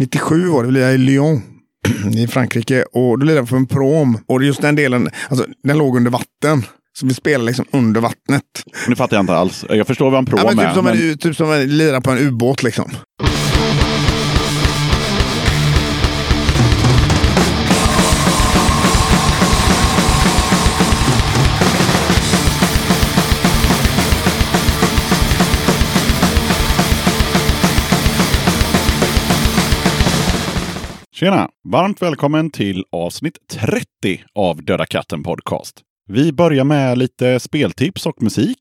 97 var det, lirade jag i Lyon i Frankrike. Och då lirade jag på en prom. Och just den delen, alltså, den låg under vatten. Så vi spelade liksom under vattnet. Nu fattar jag inte alls. Jag förstår vad en prom ja, men typ, är. som men... en, typ som att lira på en ubåt liksom. Tjena! Varmt välkommen till avsnitt 30 av Döda katten Podcast. Vi börjar med lite speltips och musik.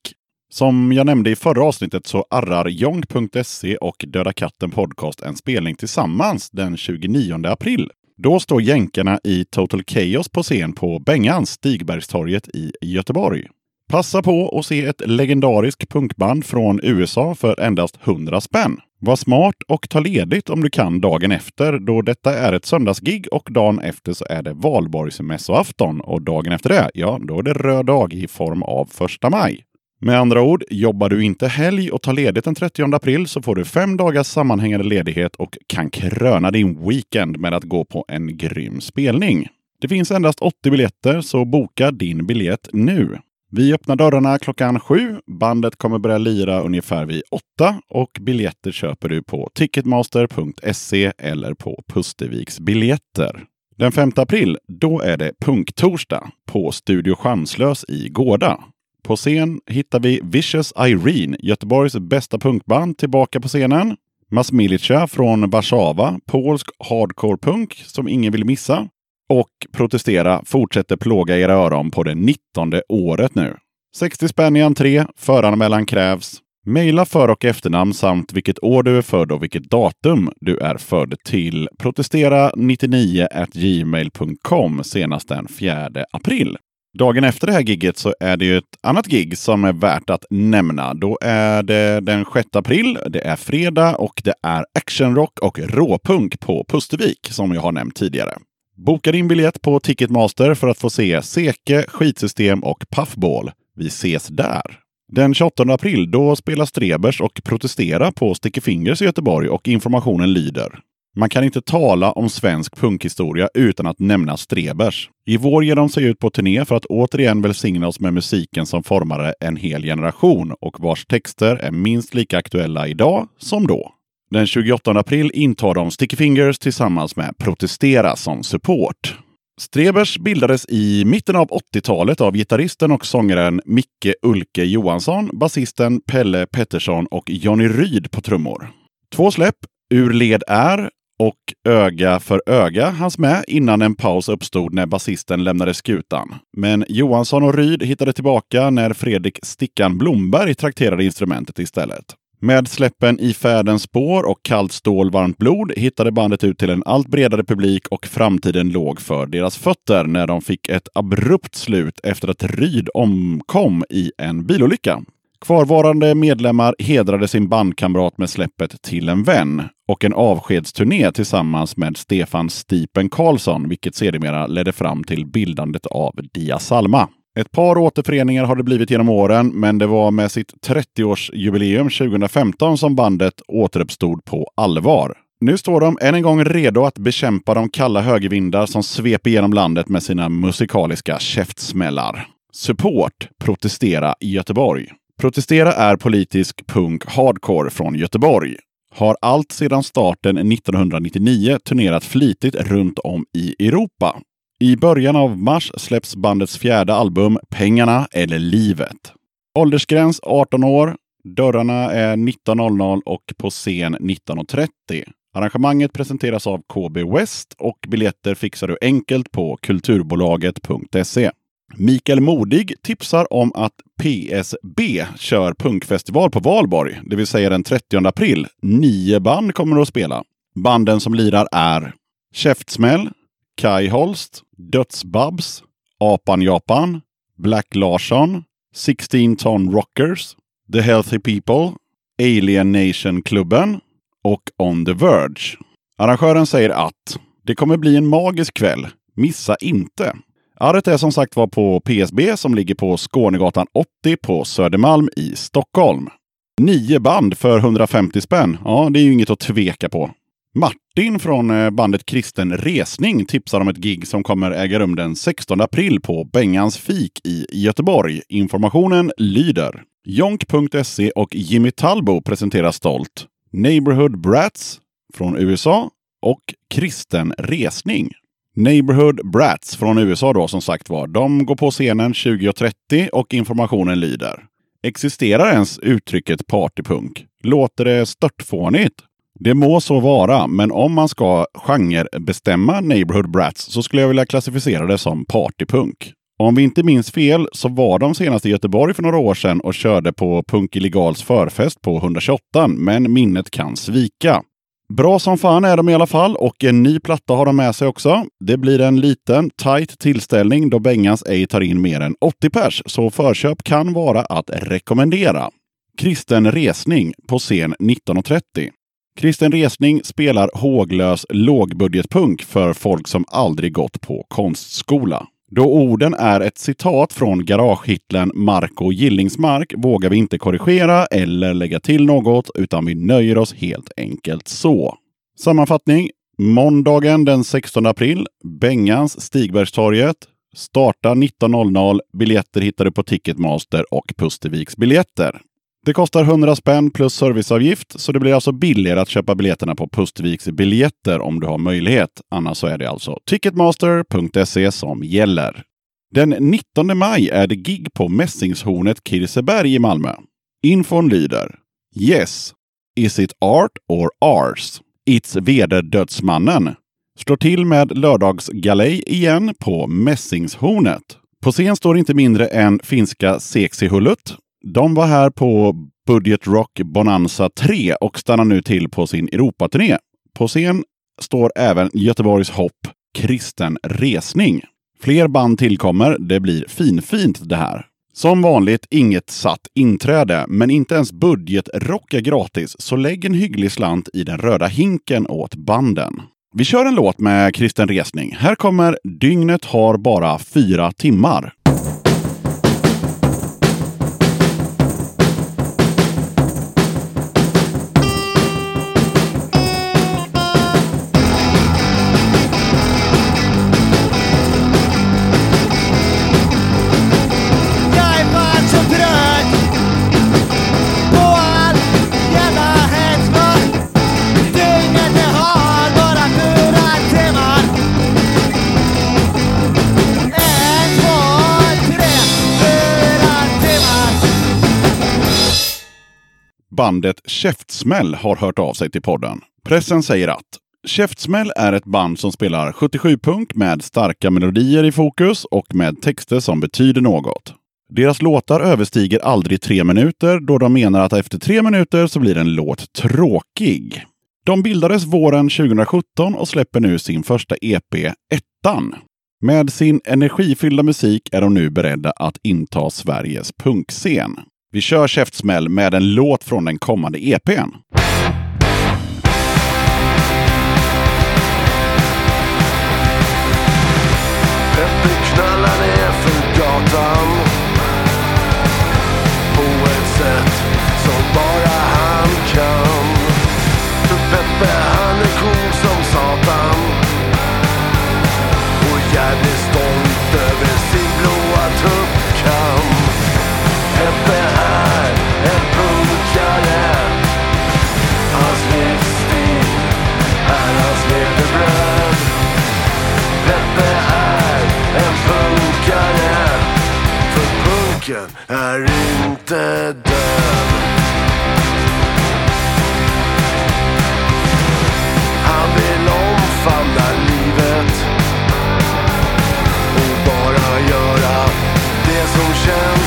Som jag nämnde i förra avsnittet så arrar Jong.se och Döda katten Podcast en spelning tillsammans den 29 april. Då står jänkarna i Total Chaos på scen på Bengans, Stigbergstorget i Göteborg. Passa på att se ett legendariskt punkband från USA för endast 100 spänn. Var smart och ta ledigt om du kan dagen efter då detta är ett söndagsgig och dagen efter så är det valborgsmässoafton och dagen efter det, ja, då är det röd dag i form av första maj. Med andra ord, jobbar du inte helg och tar ledigt den 30 april så får du fem dagars sammanhängande ledighet och kan kröna din weekend med att gå på en grym spelning. Det finns endast 80 biljetter, så boka din biljett nu. Vi öppnar dörrarna klockan sju. Bandet kommer börja lira ungefär vid åtta och biljetter köper du på ticketmaster.se eller på Pusterviks biljetter. Den 5 april, då är det punktorsdag på Studio Chanslös i Gårda. På scen hittar vi Vicious Irene, Göteborgs bästa punkband, tillbaka på scenen. Mass Milica från Warszawa, polsk hardcore punk som ingen vill missa och protestera fortsätter plåga era öron på det 19 året nu. 60 spänn i entré, föranmälan krävs. Maila för och efternamn samt vilket år du är född och vilket datum du är född till protestera99 gmail.com senast den 4 april. Dagen efter det här gigget så är det ju ett annat gig som är värt att nämna. Då är det den 6 april, det är fredag och det är actionrock och råpunk på Pustervik som jag har nämnt tidigare. Boka din biljett på Ticketmaster för att få se Seke, Skitsystem och Puffball. Vi ses där! Den 28 april då spelar Strebers och protestera på Sticky Fingers i Göteborg och informationen lyder. Man kan inte tala om svensk punkhistoria utan att nämna Strebers. I vår ger de sig ut på turné för att återigen välsigna oss med musiken som formade en hel generation och vars texter är minst lika aktuella idag som då. Den 28 april intar de Sticky Fingers tillsammans med Protestera som support. Strebers bildades i mitten av 80-talet av gitarristen och sångaren Micke Ulke Johansson, basisten Pelle Pettersson och Johnny Ryd på trummor. Två släpp, Ur led är och Öga för öga hans med innan en paus uppstod när basisten lämnade skutan. Men Johansson och Ryd hittade tillbaka när Fredrik Stickan Blomberg trakterade instrumentet istället. Med släppen I färdens spår och Kallt stål, varmt blod hittade bandet ut till en allt bredare publik och framtiden låg för deras fötter när de fick ett abrupt slut efter att Ryd omkom i en bilolycka. Kvarvarande medlemmar hedrade sin bandkamrat med släppet Till en vän och en avskedsturné tillsammans med Stefan Stipen Karlsson, vilket sedermera ledde fram till bildandet av Dia Salma. Ett par återföreningar har det blivit genom åren, men det var med sitt 30-årsjubileum 2015 som bandet återuppstod på allvar. Nu står de än en gång redo att bekämpa de kalla högervindar som sveper genom landet med sina musikaliska käftsmällar. Support Protestera i Göteborg. Protestera är politisk punk hardcore från Göteborg. Har allt sedan starten 1999 turnerat flitigt runt om i Europa. I början av mars släpps bandets fjärde album Pengarna eller livet. Åldersgräns 18 år. Dörrarna är 19.00 och på scen 19.30. Arrangemanget presenteras av KB West och biljetter fixar du enkelt på kulturbolaget.se. Mikael Modig tipsar om att PSB kör punkfestival på Valborg, det vill säga den 30 april. Nio band kommer att spela. Banden som lirar är Käftsmäll, Kai Holst, Dödsbabs, Apan Japan, Black Larsson, 16 Ton Rockers, The Healthy People, Alien Nation-klubben och On the Verge. Arrangören säger att det kommer bli en magisk kväll. Missa inte! Arret är som sagt var på PSB som ligger på Skånegatan 80 på Södermalm i Stockholm. Nio band för 150 spänn. Ja, det är ju inget att tveka på. Martin Martin från eh, bandet Kristen Resning tipsar om ett gig som kommer äga rum den 16 april på Bengans fik i Göteborg. Informationen lyder. Jonk.se och Jimmy Talbo presenterar stolt Neighborhood Brats från USA och Kristen Resning. Neighborhood Brats från USA då som sagt var. De går på scenen 20.30 och informationen lyder. Existerar ens uttrycket partypunk? Låter det störtfånigt? Det må så vara, men om man ska genrebestämma Neighborhood Brats så skulle jag vilja klassificera det som partypunk. Om vi inte minns fel så var de senast i Göteborg för några år sedan och körde på Punk Illegals förfest på 128, men minnet kan svika. Bra som fan är de i alla fall och en ny platta har de med sig också. Det blir en liten, tight tillställning då Bengans ej tar in mer än 80 pers, så förköp kan vara att rekommendera. Kristen Resning på scen 19.30. Kristen Resning spelar håglös lågbudgetpunk för folk som aldrig gått på konstskola. Då orden är ett citat från garagehitlen Marco Gillingsmark vågar vi inte korrigera eller lägga till något, utan vi nöjer oss helt enkelt så. Sammanfattning. Måndagen den 16 april, Bengans, Stigbergstorget. Starta 19.00. Biljetter hittar du på Ticketmaster och Pusterviks biljetter. Det kostar 100 spänn plus serviceavgift, så det blir alltså billigare att köpa biljetterna på Pustviks biljetter om du har möjlighet. Annars så är det alltså ticketmaster.se som gäller. Den 19 maj är det gig på Mässingshornet Kirseberg i Malmö. Infon lyder Yes, is it art or ours? It's Vederdödsmannen. Slår till med lördagsgalej igen på Mässingshornet. På scen står inte mindre än finska Seksihullut, de var här på Budget Rock Bonanza 3 och stannar nu till på sin Europaturné. På scen står även Göteborgs hopp Kristen Resning. Fler band tillkommer. Det blir finfint det här. Som vanligt inget satt inträde, men inte ens budgetrock är gratis, så lägg en hygglig slant i den röda hinken åt banden. Vi kör en låt med Kristen Resning. Här kommer Dygnet har bara fyra timmar. Bandet Käftsmäll har hört av sig till podden. Pressen säger att Käftsmäll är ett band som spelar 77-punk med starka melodier i fokus och med texter som betyder något. Deras låtar överstiger aldrig tre minuter då de menar att efter tre minuter så blir en låt tråkig. De bildades våren 2017 och släpper nu sin första EP, Ettan. Med sin energifyllda musik är de nu beredda att inta Sveriges punkscen. Vi kör käftsmäll med en låt från den kommande EPn. Peppe knallar ner för gatan på ett sätt som bara han kan. För Peppe han är cool som satan och jävligt stolt över sin blåa tuppkam. Punken är inte död. Han vill omfamna livet och bara göra det som känns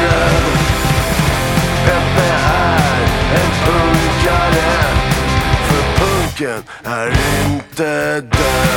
är en punkare. För punken är inte död.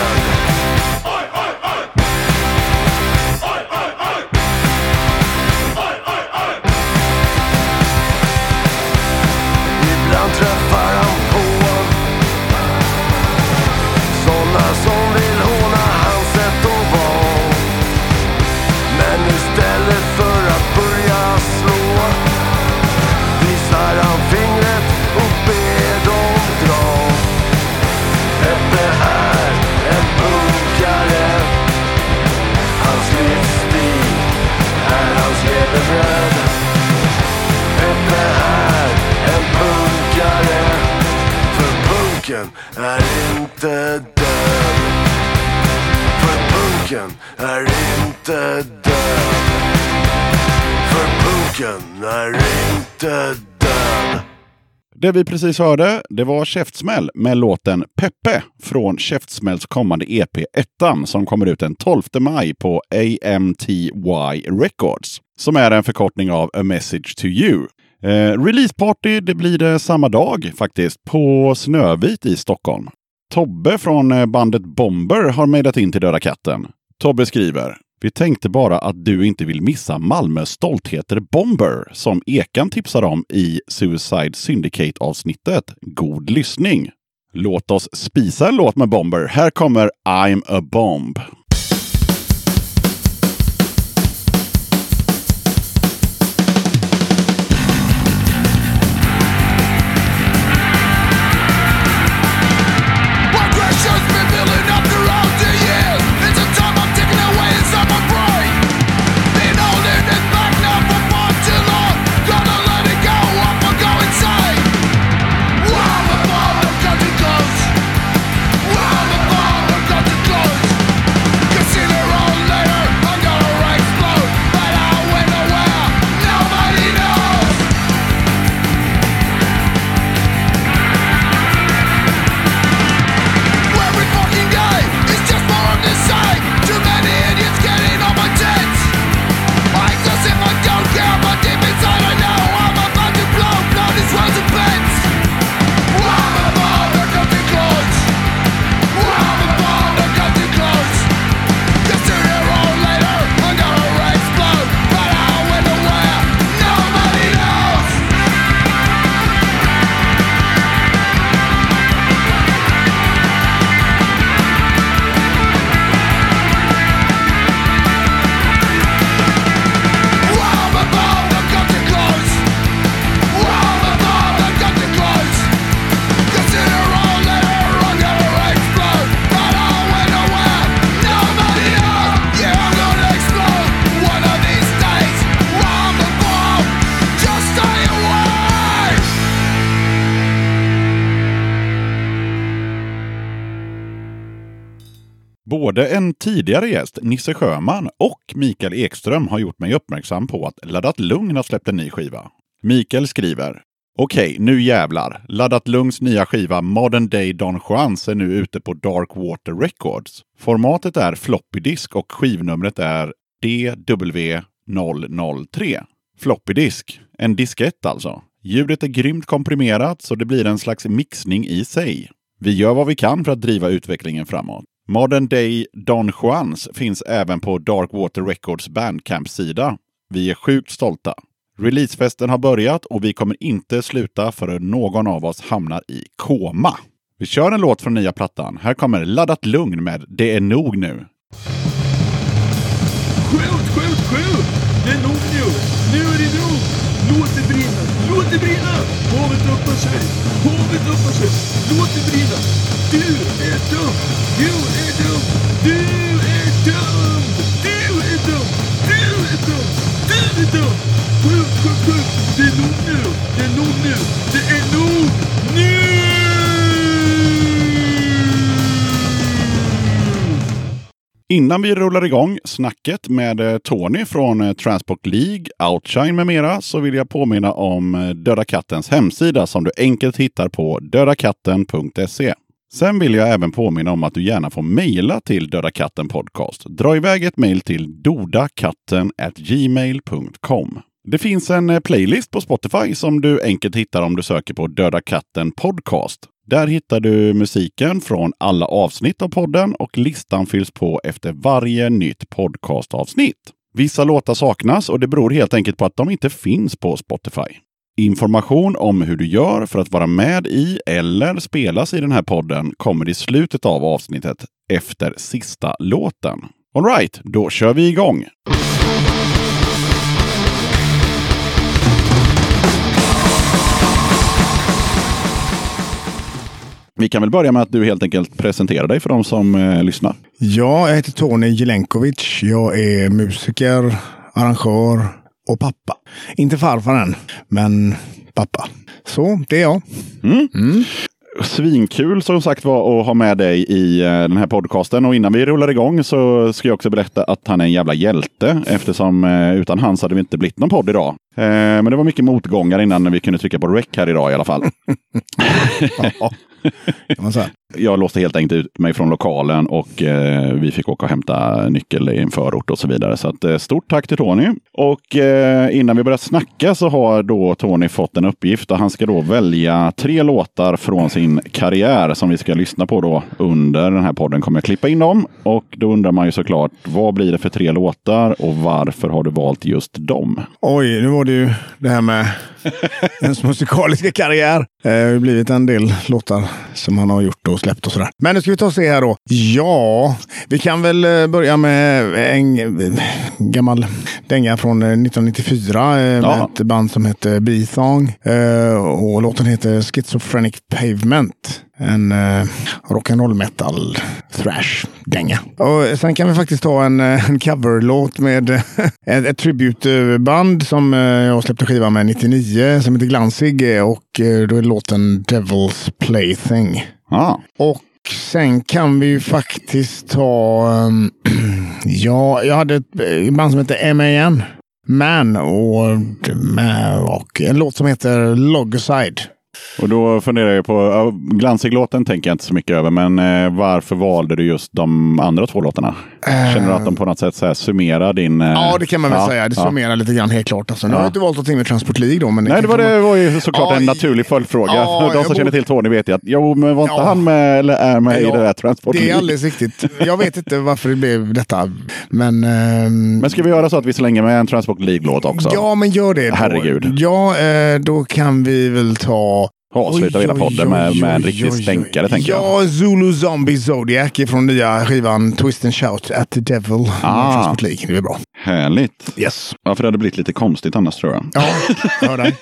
Det vi precis hörde, det var Käftsmäll med låten Peppe från Käftsmälls kommande EP Ettan som kommer ut den 12 maj på AMTY Records. Som är en förkortning av A Message to You. Eh, releaseparty, det blir det samma dag faktiskt, på Snövit i Stockholm. Tobbe från eh, bandet Bomber har mejlat in till Döda katten. Tobbe skriver vi tänkte bara att du inte vill missa Malmös stoltheter Bomber som Ekan tipsar om i Suicide Syndicate-avsnittet. God lyssning! Låt oss spisa en låt med Bomber. Här kommer I'm a Bomb. Både en tidigare gäst, Nisse Sjöman, och Mikael Ekström har gjort mig uppmärksam på att Laddat Lugn har släppt en ny skiva. Mikael skriver Okej, nu jävlar. Laddat Lugns nya skiva Modern Day Don Juans är nu ute på Dark Water Records. Formatet är floppy disk och skivnumret är DW003. Floppy disk. En diskett alltså. Ljudet är grymt komprimerat så det blir en slags mixning i sig. Vi gör vad vi kan för att driva utvecklingen framåt. Modern Day Don Juans finns även på Dark Water Records Bandcamp-sida. Vi är sjukt stolta. Releasefesten har börjat och vi kommer inte sluta förrän någon av oss hamnar i koma. Vi kör en låt från nya plattan. Här kommer Laddat Lugn med Det är nog nu. Skjut, skjut, skjut! Det är nog nu! Nu är det nog! Låt det brinna! Låt det brinna! Havet öppnar sig! Havet öppnar sig! Låt det brinna! Du är dum! Du är dum! Du är dum! Du är dum! Du är dum! Du är dum! Skjut, skjut, skjut! Det är nog nu! Det är nog nu! Det är nog nu! Innan vi rullar igång snacket med eh, Tony från eh, Transport League, Outshine med mera så vill jag påminna om eh, Döda Kattens hemsida som du enkelt hittar på dödakatten.se. Sen vill jag även påminna om att du gärna får mejla till Döda katten podcast. Dra iväg ett mejl till dodakattengmail.com. Det finns en playlist på Spotify som du enkelt hittar om du söker på Döda katten podcast. Där hittar du musiken från alla avsnitt av podden och listan fylls på efter varje nytt podcastavsnitt. Vissa låtar saknas och det beror helt enkelt på att de inte finns på Spotify. Information om hur du gör för att vara med i eller spelas i den här podden kommer i slutet av avsnittet efter sista låten. Alright, då kör vi igång! Vi kan väl börja med att du helt enkelt presenterar dig för de som eh, lyssnar. Ja, jag heter Tony Jelenkovic. Jag är musiker, arrangör och pappa. Inte farfar än, men pappa. Så, det är jag. Svinkul som sagt var att ha med dig i eh, den här podcasten. Och innan vi rullar igång så ska jag också berätta att han är en jävla hjälte. Eftersom eh, utan hans hade vi inte blivit någon podd idag. Eh, Men det var mycket motgångar innan vi kunde trycka på rec här idag i alla fall. Kan man säga. Jag låste helt enkelt ut mig från lokalen och eh, vi fick åka och hämta nyckel i en förort och så vidare. Så att, eh, stort tack till Tony. Och eh, innan vi börjar snacka så har då Tony fått en uppgift och han ska då välja tre låtar från sin karriär som vi ska lyssna på då under den här podden. Kommer jag klippa in dem och då undrar man ju såklart vad blir det för tre låtar och varför har du valt just dem? Oj, nu var det ju det här med ens musikaliska karriär. Eh, Det har ju blivit en del låtar som han har gjort och släppt och sådär. Men nu ska vi ta och se här då. Ja, vi kan väl eh, börja med en eh, gammal dänga från eh, 1994 eh, med Ja. ett band som heter B-Thong. Eh, Och låten heter Schizophrenic Pavement. En eh, rock'n'roll metal thrash dänga. Och sen kan vi faktiskt ta en, en coverlåt med ett, ett tributeband som jag släppte skiva med 99 som heter Glansig och då är låten Devil's Plaything. Ah, Och sen kan vi ju faktiskt ta... Um, ja, jag hade ett eh, band som heter MAN. Man och, eh, och en låt som heter Logside och då funderar jag på, ja, Glansig-låten tänker jag inte så mycket över, men eh, varför valde du just de andra två låtarna? Känner du att de på något sätt så här summerar din... eh, Ja, det kan man väl ja, säga. Det ja. summerar lite grann helt klart. Alltså, nu Ja. har jag inte valt någonting med Transport League då. Men Nej, det var, det var ju såklart Ja, en naturlig följdfråga. Ja, De som känner till Tony vet ju att jo, men var inte Ja. han med eller är med i Ja, det där Transport Det är League? alldeles riktigt. Jag vet inte varför det blev detta. Men, ehm, Men ska vi göra så att vi slänger med en Transport League-låt också? ja, men gör det. Då. Herregud. Ja, eh, då kan vi väl ta... Avsluta hela podden med, med en riktig stänkare, tänker jag. Ja, Zulu Zombie Zodiac från nya skivan Twist and Shout at the Devil. Ah. Det är bra. Härligt. Yes. Ja, för det hade blivit lite konstigt annars tror jag. Ja, hör dig.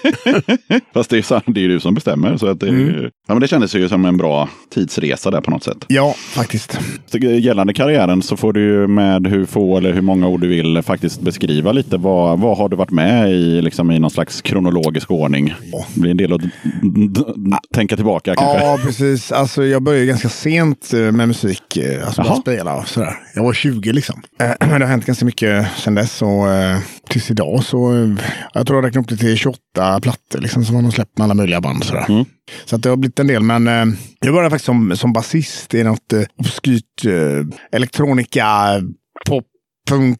Fast det är, så, det är du som bestämmer. Så att det, Mm. ja, men det kändes ju som en bra tidsresa där på något sätt. Ja, faktiskt. Så Gällande karriären så får du med hur få eller hur många ord du vill faktiskt beskriva lite. Vad, vad har du varit med i, liksom, i någon slags kronologisk ordning? Det blir en del att tänka tillbaka kanske. Ja, precis. Alltså, jag började ganska sent eh, med musik. eh, Alltså bara spela och sådär. Jag var 20 liksom. Men det har hänt ganska mycket sedan dess. Och eh, tills idag så, jag tror jag räknade upp det till 28 plattor liksom, som man har släppt med alla möjliga band. Sådär. Mm. Så att det har blivit en del. Men eh, jag började faktiskt som, som basist i något eh, obskyrt eh, elektronika, pop, punk,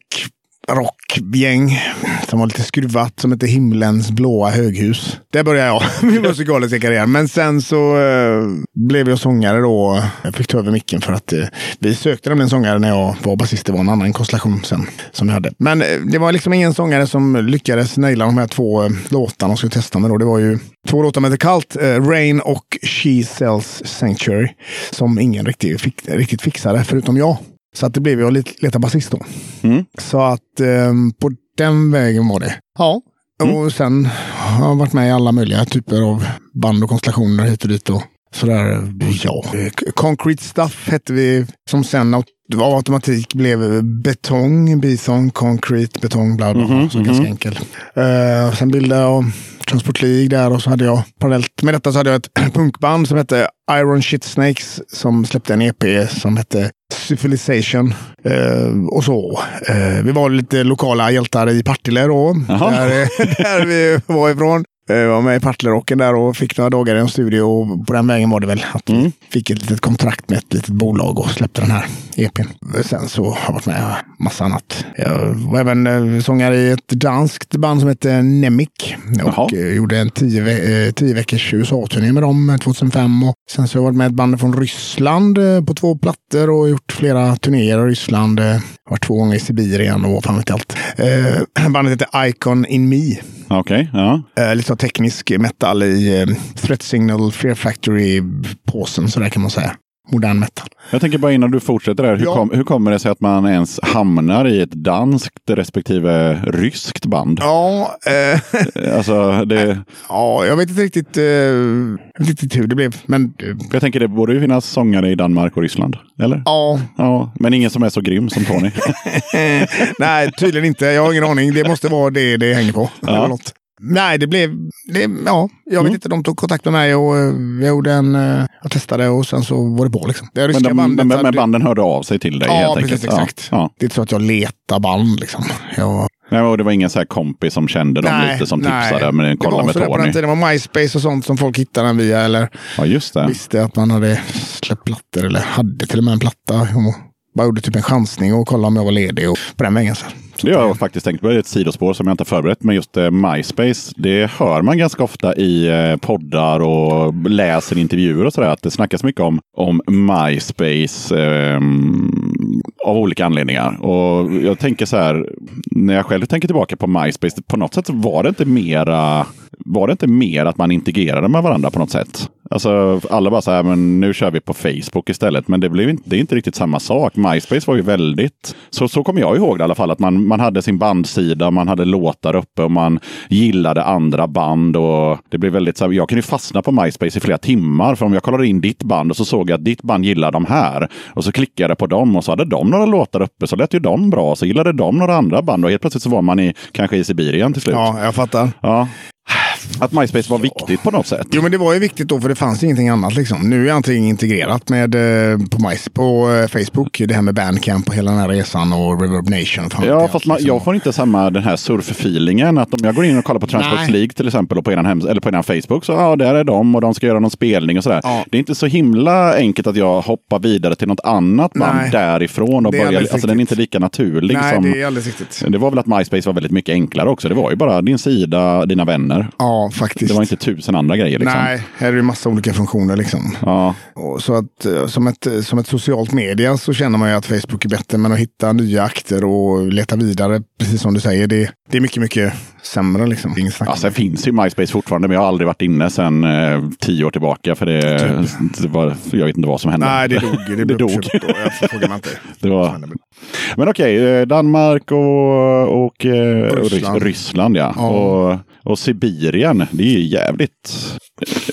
rockgäng som var lite skruvat som hette Himlens blåa höghus. Där började jag min musikaliska karriär. Men sen så eh, blev jag sångare då. Jag fick ta över micken för att eh, vi sökte nämligen sångare när jag var basist. Det var en annan konstellation sen som jag hade. Men eh, det var liksom ingen sångare som lyckades naila de här två eh, låtarna och skulle testa mig då. Det var ju två låtar med The Cult, eh, Rain och She Sells Sanctuary. Som ingen riktigt, fick, riktigt fixade förutom jag. Så att det blev jag lite leta basist då. Mm. Så att ehm, på den vägen var det. Ja. Och sen har jag varit med i alla möjliga typer av band och konstellationer hit och dit. Och sådär, ja. Eh, Concrete Stuff hette vi som sen av automatik blev betong, bison, concrete, betong, bla bla. Mhm, så ganska enkel. Eh, sen bildade jag Transport League där och så hade jag parallellt med detta så hade jag ett punkband som hette Iron Shit Snakes som släppte en EP som hette Civilization. Eh, och så. Eh, vi var lite lokala hjältar i Partille då. Där, där vi var ifrån. Eh, Jag var med i Partillerocken där och fick några dagar i en studio. Och på den vägen var det väl att vi fick ett litet kontrakt med ett litet bolag och släppte den här EPn. Sen så har jag varit med massa annat. Jag var även eh, sångare i ett danskt band som heter Nemic. Jaha. Och eh, gjorde en tio, ve- eh, tio veckors USA-turné med dem eh, 2005. Och sen så har jag varit med i ett band från Ryssland eh, på två plattor och gjort flera turnéer i Ryssland. Eh, Varit två gånger i Sibirien och fan vet jag allt. Eh, bandet heter Icon in Me. Okej, ja. Eh, lite teknisk metal i eh, Threat Signal, Fear Factory-påsen, så där kan man säga. Modern metal. Jag tänker bara innan du fortsätter där. Hur, Ja. kom, hur kommer det sig att man ens hamnar i ett danskt respektive ryskt band? Ja, eh, Alltså, det, ja, jag vet inte riktigt, eh, riktigt hur det blev. Men eh, jag tänker det borde ju finnas sångare i Danmark och Ryssland. Eller? ja, Ja, men ingen som är så grym som Tony. nej, tydligen inte. Jag har ingen aning. Det måste vara det det hänger på. Ja. Nej, det blev... Det, ja, jag vet inte. De tog kontakt med mig och eh, jag gjorde en... eh, Jag testade och sen så var det på liksom. Det Men, de, bandet men, men banden hörde av sig till dig Ja, helt precis. enkelt? Exakt. Ja, Det är inte så att jag letar band liksom. Jag, ja. Nej, och det var ingen så här kompis som kände dem lite som tipsade, men det kolla var med sådär på den Tony. tiden. Det var MySpace och sånt som folk hittade den via. Eller Ja, just det. visste att man hade släppt plattor eller hade till och med en platta. Och bara gjorde typ en chansning och kollade om jag var ledig och på den vägen. Så. Så Det har jag faktiskt tänkt på. Det är ett sidospår som jag inte förberett. Men just eh, MySpace, det hör man ganska ofta i eh, poddar och läser intervjuer och sådär. Att det snackas mycket om, om MySpace eh, av olika anledningar. Och jag tänker så här, när jag själv tänker tillbaka på MySpace, på något sätt var det inte mera var det inte mer att man integrerade med varandra på något sätt? Alltså alla bara så här, men nu kör vi på Facebook istället. Men det, blev inte, det är inte riktigt samma sak. MySpace var ju väldigt, så, så kommer jag ihåg det i alla fall, att man, man hade sin bandsida, man hade låtar uppe och man gillade andra band. Och det blev väldigt, så här, jag kunde fastna på MySpace i flera timmar. För om jag kollade in ditt band och så såg jag att ditt band gillar de här. Och så klickade jag på dem och så hade de några låtar uppe. Så lät ju de bra. Så gillade de några andra band. Och helt plötsligt så var man i, kanske i Sibirien till slut. ja, jag fattar. Ja. Att MySpace var viktigt på något sätt. Jo, men det var ju viktigt då för det fanns ingenting annat. Liksom. Nu är allting integrerat med, eh, på, My, på eh, Facebook. Det här med Bandcamp och hela den här resan och Reverb Nation. Fan, Ja, fast man, liksom. jag får inte samma den här surf-feelingen. Att om jag går in och kollar på Transports. League till exempel och på eran, eller på eran Facebook så ja, där är de och de ska göra någon spelning och sådär. Ja. Det är inte så himla enkelt att jag hoppar vidare till något annat band Nej. därifrån. Och börjar, alltså, den är inte lika naturlig Nej, som... det är alldeles riktigt. Det var väl att MySpace var väldigt mycket enklare också. Det var ju bara din sida, dina vänner. Ja, faktiskt. Det var inte tusen andra grejer. Liksom. Nej, här är det massa olika funktioner. Liksom. Ja. Och så att, eh, som, ett, som ett socialt media så känner man ju att Facebook är bättre. Men att hitta nya akter och leta vidare, precis som du säger, det, det är mycket, mycket sämre. Liksom. Inget snack sen det. finns ju MySpace fortfarande, men jag har aldrig varit inne sedan eh, tio år tillbaka. För det, det var, jag vet inte vad som hände. Nej, det dog. Det, Det dog. då. Inte. Det var- Men okej, eh, Danmark och, och, eh, och Ryssland. Ryssland. Ryssland ja. Ja. Och, och Sibirien, det är ju jävligt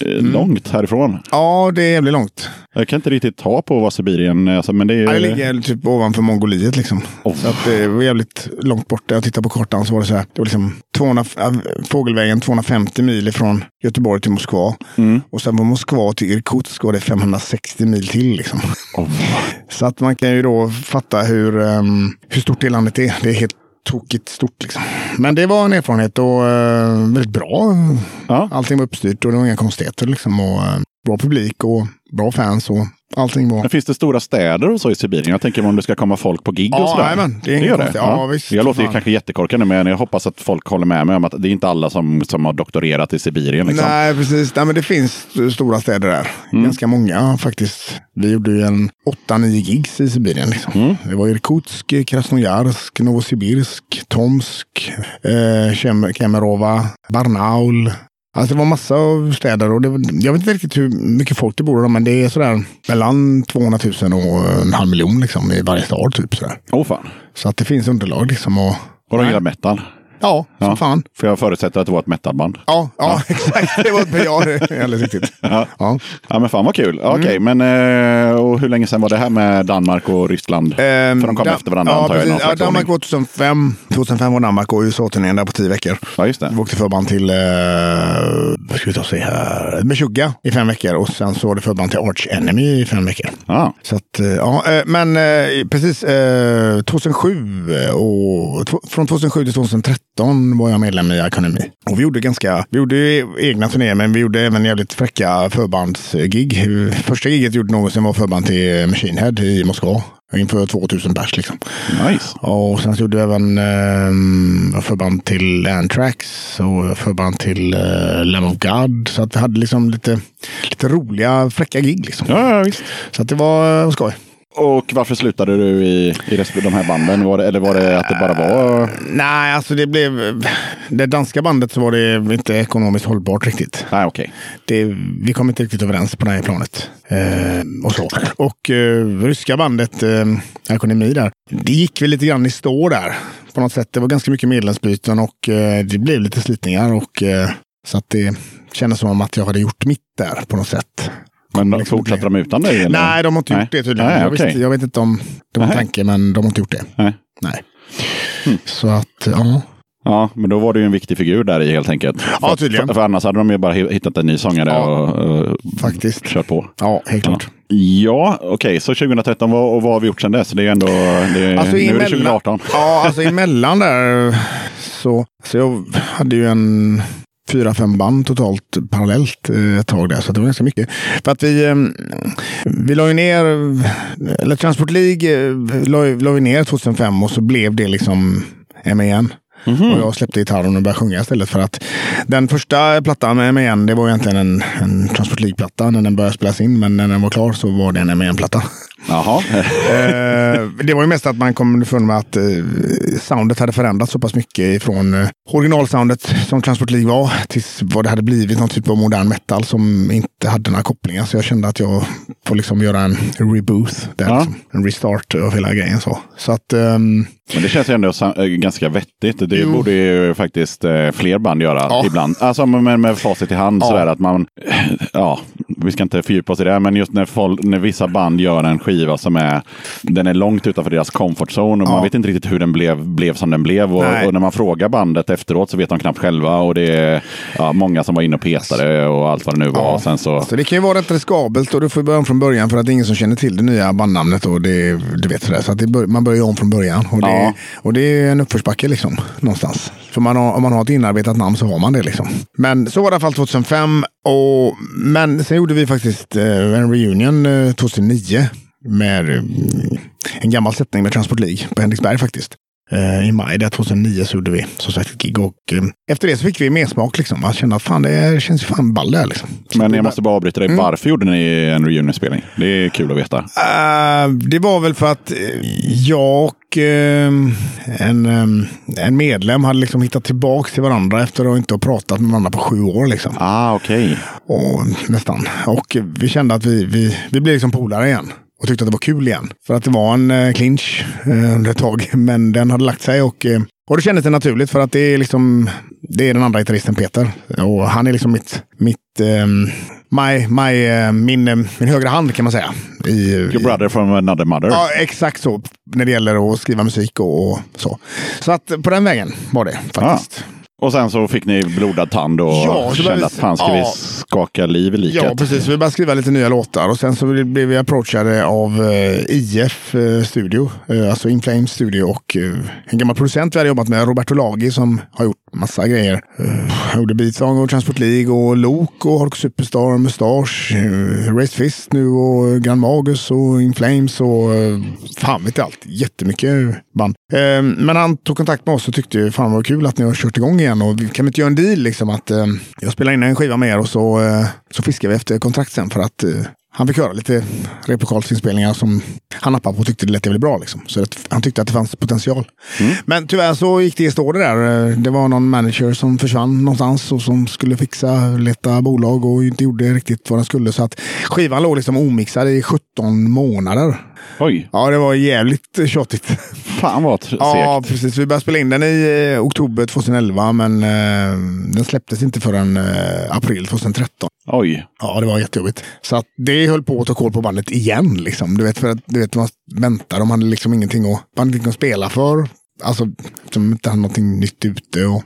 eh, Mm. långt härifrån. Ja, det är jävligt långt. Jag kan inte riktigt ta på vad Sibirien är, alltså, men det är... Det ligger typ ovanför Mongoliet liksom. Oh. Så att det var jävligt långt bort. Jag tittade på kartan så var det så här. Det var liksom 200, äh, fågelvägen 250 mil ifrån Göteborg till Moskva. Mm. Och sen från Moskva till Irkutsk var det 560 mil till liksom. Oh. Så att man kan ju då fatta hur, ehm, hur stort det landet är. Det är helt tokigt stort liksom. Men det var en erfarenhet och eh, väldigt bra. Ja. Allting var uppstyrt och det var inga konstigheter liksom. Och, eh, bra publik och bra fans och allting var... Men finns det stora städer och så i Sibirien? Jag tänker om det ska komma folk på gig Ja, och sådär. jajamän, det är det inget det? konstigt. Ja, visst. jag låter ju kanske jättekorkad nu, men jag hoppas att folk håller med mig om att det är inte alla som, som har doktorerat i Sibirien. Liksom. Nej, precis. Nej, men det finns st- stora städer där. Mm. Ganska många faktiskt. Vi gjorde ju en 8-9 gigs i Sibirien. Liksom. Mm. Det var Irkutsk, Krasnojarsk, Novosibirsk, Tomsk, eh, Kem- Kemerova, Barnaul. Alltså det var massa av städer och det, jag vet inte riktigt hur mycket folk det bor i, men det är sådär mellan 200 000 och en halv miljon liksom, i varje stad. Typ, sådär. Åh fan. Så att det finns underlag. Liksom, och, Och de gillar metal. Ja, som Ja. fan. För jag förutsätter att det var ett metalband. Ja, ja, exakt. Det var ett ja, alldeles riktigt. Ja. Ja. Ja men fan vad kul. Mm. Okej, men eh, och hur länge sedan var det här med Danmark och Ryssland? Ehm, För de kom Da- efter varandra ja, antar jag. Ja, Danmark var 2005. 2005 var Danmark och USA-turnén där på tio veckor. Ja just det. Vi åkte förband till, eh, vad ska vi ta och se här, Meshuggah i fem veckor och sen så var det förband till Arch Enemy i fem veckor. Ja. Så att, eh, ja, eh, men precis eh, 2007 och från 2007 till 2013 var jag medlem i Akademi. Och vi gjorde ganska, vi gjorde egna turnéer men vi gjorde även jävligt fräcka förbandsgig. Första giget gjorde någonsin var förband till Machine Head i Moskva. Inför 2000 pers liksom. Nice. Och sen så gjorde vi även eh, förband till Anthrax och förband till eh, Lamb of God. Så att vi hade liksom lite, lite roliga, fräcka gig liksom. Ja, ja visst. Så att det var, var skoj. Och varför slutade du i, i de här banden? Var det, eller var det att det bara var... Nej, alltså det blev... Det danska bandet så var det inte ekonomiskt hållbart riktigt. Nej, okej. Det, vi kom inte riktigt överens på det här planet. Eh, och så. Och eh, ryska bandet, eh, Ekonomi där, det gick väl lite grann i stå där. På något sätt. Det var ganska mycket medlemsbyten och eh, det blev lite slitningar. Och, eh, så att det kändes som att jag hade gjort mitt där på något sätt. Men Liksom fortsatte de utan dig? Eller? Nej, de har inte Nej. gjort det tydligen. Nej, jag, okej. visste, jag vet inte om det var en Nej. tanke, men de har inte gjort det. Nej. Nej. Så att, ja. Ja, men då var det ju en viktig figur där i helt enkelt. Ja, för, tydligen. För, för annars hade de ju bara hittat en ny sångare Ja, och uh, faktiskt. kört på. Ja, helt klart. Ja, okej, så 2013, vad, och vad har vi gjort sedan dess? Det är ändå, det, Alltså, nu är det emellan- 2018. Ja, alltså emellan där så, så jag hade ju en fyra, fem band totalt parallellt eh, ett tag där. Så det var ganska mycket. För att vi, eh, vi la ju ner, eller Transport League eh, la, la vi ner 2005 och så blev det liksom MEN. Och jag släppte gitarren och började sjunga istället för att den första plattan med MEN, det var egentligen en, en Transport League-platta när den började spelas in. Men när den var klar så var det en MEN-platta. Jaha. Eh, det var ju mest att man kom underfund med att eh, soundet hade förändrats så pass mycket ifrån eh, originalsoundet som Transport League var tills vad det hade blivit någon typ av modern metal som inte hade några kopplingar. Så jag kände att jag får liksom göra en reboot, där, Ja. liksom, en restart av hela grejen. Så, så att ehm, Men det känns ju ändå eh, ganska vettigt. Det Jo. borde ju faktiskt eh, fler band göra Ja. ibland. Alltså med, med facit i hand Ja. sådär att man, ja, vi ska inte fördjupa oss i det, men just när, folk, när vissa band gör en skiva som är, den är långt utanför deras comfort zone och Ja. man vet inte riktigt hur den blev, blev som den blev. Och, och när man frågar bandet efteråt så vet de knappt själva och det är ja, många som var inne och petade och allt vad det nu var. Ja. Sen så, Så det kan ju vara rätt riskabelt och du får börja om från början för att det är ingen som känner till det nya bandnamnet. Och det, du vet sådär. Så att det bör, man börjar om från början. Och det, Ja. och det är en uppförsbacke liksom, någonstans. För man har, om man har ett inarbetat namn så har man det. liksom. Men så var det i alla fall 2005. Och, men sen gjorde vi faktiskt eh, en reunion eh, 2009 med eh, en gammal sättning med Transport League på Henriksberg faktiskt. Eh, I maj där 2009 så gjorde vi som sagt ett gig och eh, efter det så fick vi mer smak. Liksom. Man kände att fan det känns ju fan ball det här. Liksom. Men jag måste bara avbryta dig. Mm. Varför gjorde ni en reunion-spelning? Det är kul att veta. Eh, det var väl för att jag och eh, en, eh, en medlem hade liksom hittat tillbaka till varandra efter att inte ha pratat med varandra på sju år. Liksom. Ah, okej. Och, nästan. Och vi kände att vi, vi, vi blev liksom polare igen. Och tyckte att det var kul igen. För att det var en eh, clinch eh, under ett tag. Men den hade lagt sig. Och, eh, och det kändes det naturligt för att det är liksom det är den andra gitarristen Peter. Och han är liksom mitt, mitt ehm, my, my, eh, min, eh, min högra hand kan man säga. I, Your i- brother from another mother. Ja, exakt så. När det gäller att skriva musik och, och så. Så att på den vägen var det faktiskt. Och sen så fick ni blodad tand och Ja, kände vi- att fan ska vi ja. skaka liv i liket. Ja, precis. Vi började skriva lite nya låtar och sen så blev vi approachade av eh, IF eh, Studio, eh, alltså In Flames Studio och en gammal producent vi hade jobbat med, Roberto Lagi, som har gjort massa grejer. Han gjorde Beatsong och Transport League och Lok och Hardcore Superstar, Mustache, uh, Raised Fist nu och Grand Magus och In Flames och fan vet allt. Jättemycket band. Men han tog kontakt med oss och tyckte fan vad kul att ni har kört igång igen och vi kan vi inte göra en deal liksom att eh, jag spelar in en skiva med er och så, eh, så fiskar vi efter kontrakt sen för att eh, han fick höra lite replokalsinspelningar som han nappade på och tyckte det lät bra. Liksom. Så att han tyckte att det fanns potential. Men tyvärr så gick det i stå det där. Det var någon manager som försvann någonstans och som skulle fixa, leta bolag och inte gjorde riktigt vad den skulle. Så att skivan låg liksom omixad i 17 månader. Oj, Ja, det var jävligt tjatigt. fan vad tr- Ja, segt. precis. Vi började spela in den i eh, oktober 2011, men eh, den släpptes inte förrän eh, april 2013. Oj. Ja, det var jättejobbigt. Så att det höll på att ta koll på bandet igen. Liksom. Du vet, för att du vet, man väntar. De hade liksom ingenting att, ingenting att spela för. Alltså, de inte hade någonting nytt ute. Och...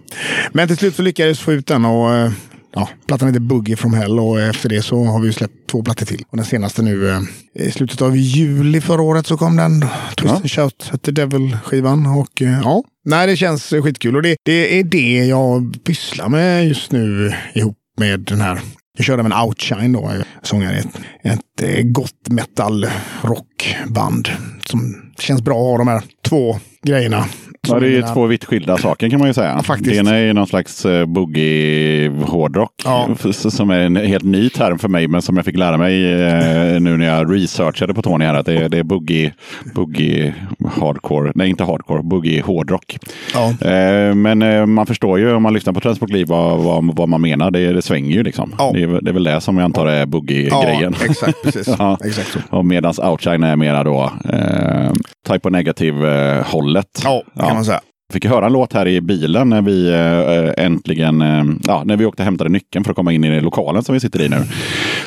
Men till slut så lyckades vi få ut den. Och, eh, ja, plattan heter Boogie from Hell och efter det så har vi släppt två plattor till. Och den senaste nu eh, i slutet av juli förra året så kom den. Twist and Shout at the Devil-skivan. Och eh, ja, nej det känns skitkul. Och det, det är det jag pysslar med just nu ihop med den här jag kör även Outshine då, jag är sångare i ett, ett eh, gott metal rockband. Som känns bra att ha de här två grejerna. Ja, det är ju två vitt skilda saker kan man ju säga. Faktiskt. Det ena är ju någon slags uh, boogie-hårdrock. Ja. Som är en helt ny term för mig, men som jag fick lära mig eh, nu när jag researchade på Tony här. Att det är, det är boogie, boogie hardcore. Nej, inte hardcore. Boogie hårdrock. Ja. Eh, men eh, man förstår ju om man lyssnar på Transport Live vad, vad, vad man menar. Det, det svänger ju liksom. Ja. Det, är, det är väl det som jag antar är boogie-grejen. Ja, exakt, precis. Ja. exakt så. Och medans Outshine är mera då eh, type of negative-hållet. Ja, man säga. Fick höra en låt här i bilen när vi eh, äntligen, eh, ja, när vi åkte och hämtade nyckeln för att komma in i lokalen som vi sitter i nu.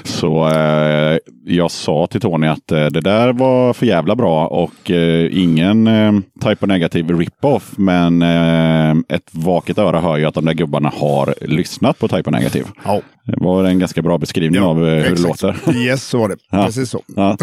Så eh, jag sa till Tony att det där var för jävla bra och ingen eh, type negativ rip-off. Men ett vaket öra hör ju att de där gubbarna har lyssnat på type negativ. Ja. Det var en ganska bra beskrivning av eh, hur det låter. Yes, så var det. Ja. Precis så. Ja.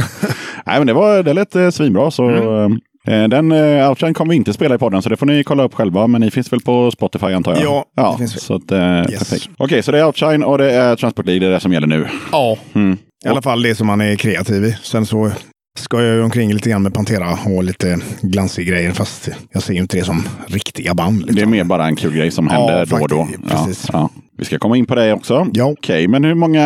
Nej, men det, var, det lät eh, svinbra. Så, Mm. Eh, den eh, outshine kommer vi inte spela i podden, så det får ni kolla upp själva. Men ni finns väl på Spotify antar jag? Ja, det finns. Så att, eh, perfekt. Okej, så det är outshine och det är Transport League, det är det som gäller nu. Ja, Mm. i alla fall det som man är kreativ i. Sen så ska jag ju omkring lite grann med Pantera och lite glansig grejer. Fast jag ser ju inte det som riktiga band. Liksom. Det är mer bara en kul grej som händer Ja, då och då. precis. Ja, ja. Vi ska komma in på det också. Ja. Okej, men hur många,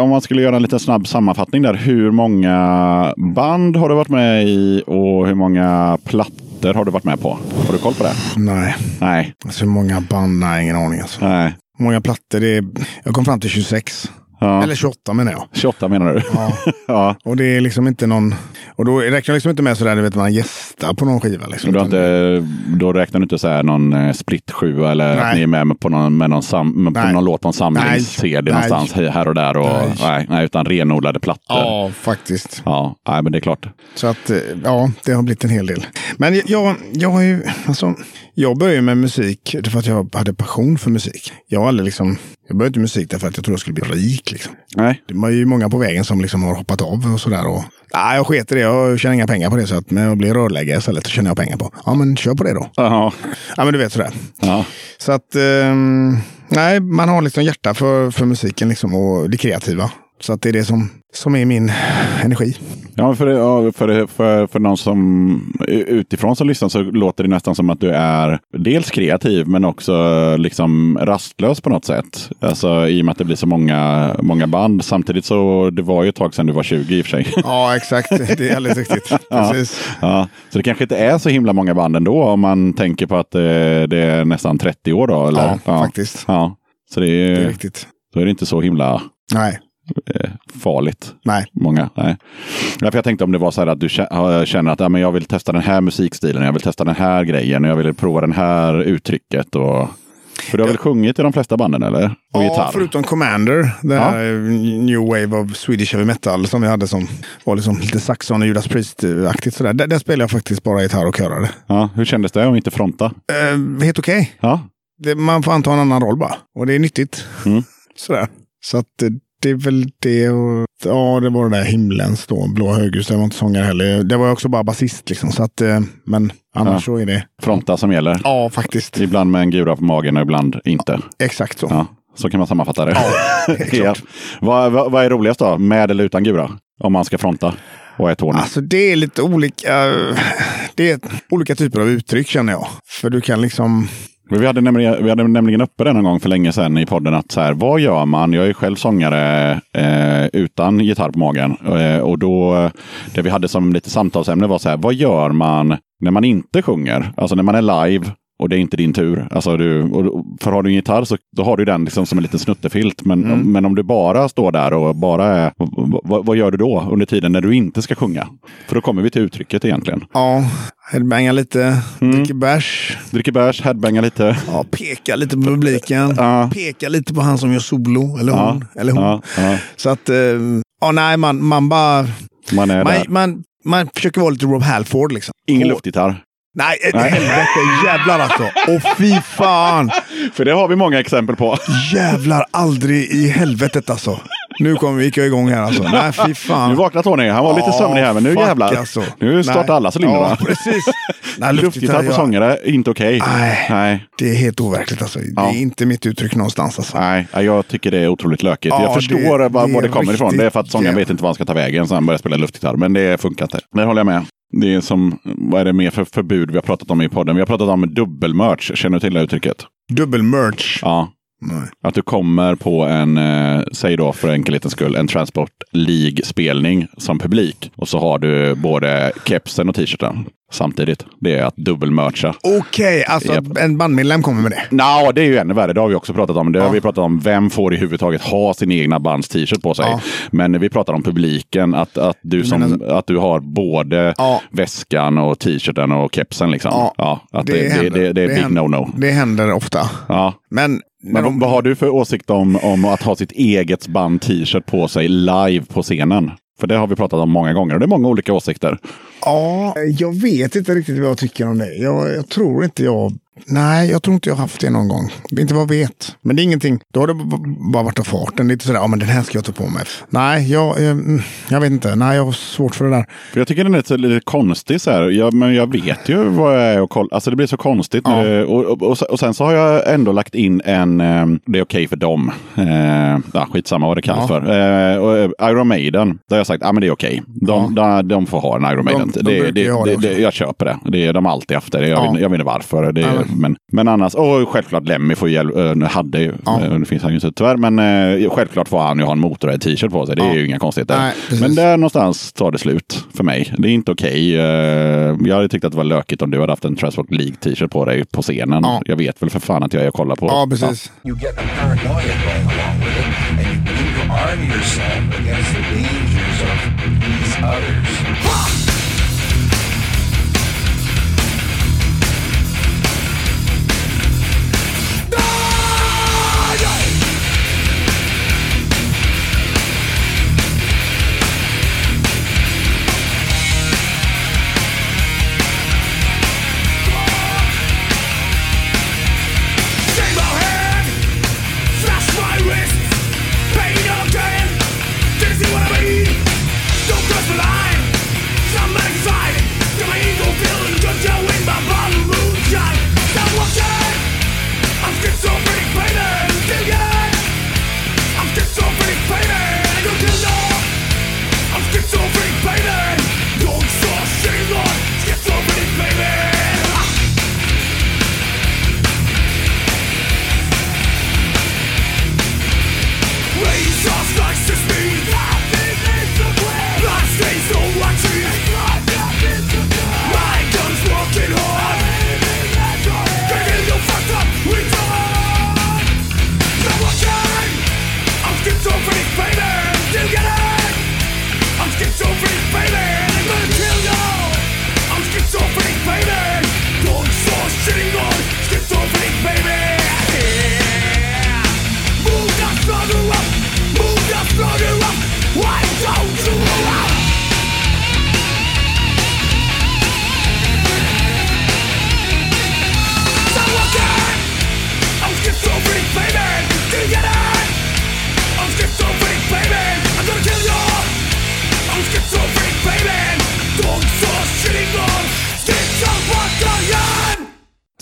om man skulle göra en liten snabb sammanfattning där. Hur många band har du varit med i och hur många plattor har du varit med på? Har du koll på det? Nej, Nej. alltså hur många band? Nej, ingen aning. Alltså. Nej. Många plattor? Det är... Jag kom fram till 26. Ja. Eller 28 menar jag. 28 menar du? Ja. ja. Och det är liksom inte någon... Och då räknar jag liksom inte med sådär, du vet, man gästar på någon skiva. Liksom. Du inte, då räknar du inte så här någon eh, split 7 eller att Nej. ni är med på någon, med någon, sam, på någon låt på en samlings-CD någonstans här- och där. Och, nej. Nej. Nej, utan renodlade plattor. Ja, faktiskt. Ja, nej, men det är klart. Så att, eh, ja, det har blivit en hel del. Men jag, jag har ju, alltså, jag började med musik för att jag hade passion för musik. Jag har aldrig liksom, jag började inte musik därför att jag trodde jag skulle bli rik. Liksom. Nej. Det var ju många på vägen som liksom har hoppat av och sådär. Och, nej, jag sket i det. Jag tjänar inga pengar på det. Så att, men jag blir rörläggare istället. så tjänar jag pengar på. Ja, men kör på det då. Ja. Ja, men du vet sådär. Ja. Så att, ehm, nej, man har liksom hjärta för, för musiken liksom och det kreativa. Så att det är det som, som är min energi. Ja, för, ja, för, för, för någon som utifrån som lyssnar så låter det nästan som att du är dels kreativ men också liksom rastlös på något sätt. Alltså i och med att det blir så många, många band. Samtidigt så det var ju ett tag sedan du var 20 i och för sig. Ja, exakt. Det är alldeles riktigt. Precis. Ja, så det kanske inte är så himla många band ändå om man tänker på att eh, det är nästan 30 år då? Eller? Ja, faktiskt. Ja, så det är, Det är riktigt. då är det inte så himla Nej, eh, farligt. nej. Många, nej. Därför jag tänkte om det var så här att du känner att ja, men jag vill testa den här musikstilen, jag vill testa den här grejen, jag vill prova den här uttrycket. Och... För du har väl sjungit i de flesta banden eller? Och Ja, gitarr? förutom Commander, det Ja. här New Wave of Swedish Heavy Metal som vi hade som var liksom lite Saxon och Judas Priest-aktigt. Sådär. Där, där spelade jag faktiskt bara gitarr och körade. Ja, hur kändes det att inte fronta? Eh, helt okej. Ja, Det- Man får anta en annan roll bara. Och det är nyttigt. Mm. Sådär. Så att eh, det är väl det. Och, ja, det var det där himlens då. Blå höghus. Det var inte sångare heller. Det var också bara basist liksom. Så att, eh, men annars Ja. så är det. fronta som gäller. Ja, faktiskt. Ibland med en gura på magen och ibland inte. Exakt så. Ja, så kan man sammanfatta det. klart. Vad, vad, vad är roligast då? Med eller utan gura? Om man ska fronta och är Tony. Alltså det är lite olika. Det är olika typer av uttryck känner jag. För du kan liksom. Men Vi hade, nämligen, vi hade nämligen uppe det någon gång för länge sedan i podden att så här, vad gör man? Jag är själv sångare eh, utan gitarr på magen. Eh, och då, eh, det vi hade som lite samtalsämne var så här, vad gör man när man inte sjunger? Alltså när man är live och det är inte din tur. Alltså du, och, för har du en gitarr så då har du den liksom som en liten snuttefilt. Men, men om du bara står där och bara är, vad, gör du då under tiden när du inte ska sjunga? För då kommer vi till uttrycket egentligen. Ja, headbanga lite. Mm. Dricker bärs. Dricker bärs, headbanga lite. Ja, peka lite på publiken. Ja. Peka lite på han som gör solo. Eller Ja, hon. Eller hon. Ja, ja. Så att. Eh, ja, nej, man, man bara. Man är Man, där. man, man försöker vara lite Rob Halford liksom. Ingen luftgitarr. Nej, helvete. Jävlar alltså. Åh fy fan. För det har vi många exempel på. Jävlar aldrig i helvetet alltså. Nu kommer gick jag igång här alltså. Nej, fy fan. Nu vaknar Tony. Han var lite sömnig här, men nu jävlar. alltså. Nu startar alla cylindrar. Ja, precis. Nej, Luftgitarr på sångare, inte okej. Nej. Nej. Det är helt overkligt alltså. Det är inte mitt uttryck någonstans alltså. Nej, jag tycker det är otroligt lökigt. Ja, jag förstår det- var, det var det kommer ifrån. Det är för att sångaren vet inte var han ska ta vägen så han börjar spela luftgitarr. Men det funkar inte. Det håller jag med. Det är som, vad är det mer för förbud vi har pratat om i podden? Vi har pratat om dubbelmerch. Känner du till det uttrycket? Dubbel merch. Ja. Nej. Att du kommer på en, eh, säg då för enkelhetens skull, en Transport League-spelning som publik. Och så har du både kepsen och t-shirten samtidigt. Det är att dubbelmercha. Okej, alltså Japp. en bandmedlem kommer med det. Nå, det är ju ännu värre. Det har vi också pratat om. Det har Ja. vi pratat om. Vem får i huvud taget ha sin egna bands t-shirt på sig? Ja. Men vi pratar om publiken. Att, att, du, som, menar- att du har både Ja. väskan och t-shirten och kepsen. Liksom. Ja, att det, det, händer. det, det är big no-no. Det händer ofta. Ja. Men, Men vad, vad har du för åsikt om, om att ha sitt eget band t-shirt på sig live på scenen? För det har vi pratat om många gånger och det är många olika åsikter. Ja, jag vet inte riktigt vad jag tycker om det. Jag, jag tror inte jag... Nej, jag tror inte jag har haft det någon gång. Inte vad jag vet. Men det är ingenting. Då har det bara varit av farten. Lite sådär, ja men den här ska jag ta på mig. Nej, jag, eh, mm, jag vet inte. Nej, jag har svårt för det där. För jag tycker den är lite, lite konstig så här. Jag, men jag vet ju vad jag är och kolla. Alltså det blir så konstigt. Ja. det, och, och, och, och sen så har jag ändå lagt in en, eh, det är okej för dem. Eh, ja, skitsamma vad det kallas Ja. för. Eh, eh, Iron Maiden, där har jag sagt, ja men det är okej. De, de, de får ha en Iron Maiden. de brukar det, det jag köper det. det. De har alltid haft det. Jag, Ja. vet, jag vet inte varför. Det, Ja, men- men, annars, och självklart Lemmy får hjälp, äh, hade ju, Ja. eh, nu finns han ju inte tyvärr, men eh, självklart får han ju ha en motorhead t-shirt på sig. Det är Ja. ju inga konstigheter. Nej, men där någonstans tar det slut för mig. Det är inte okej. Eh, jag hade tyckt att det var lökigt om du hade haft en Transport League t-shirt på dig på scenen. Ja. Jag vet väl för fan att jag är kollar på. Ja, precis. You get the paranoia going along with it, and you begin to arm yourself against the dangers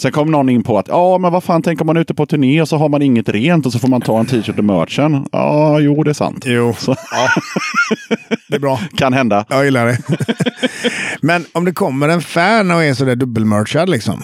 Sen kom någon in på att ja, men vad fan, tänk om man är ute på turné och så har man inget rent och så får man ta en t-shirt och merchen. Ja, jo, det är sant. Jo, Så, det är bra. kan hända. Jag gillar det. Men om det kommer en fan och är sådär dubbelmerchad liksom.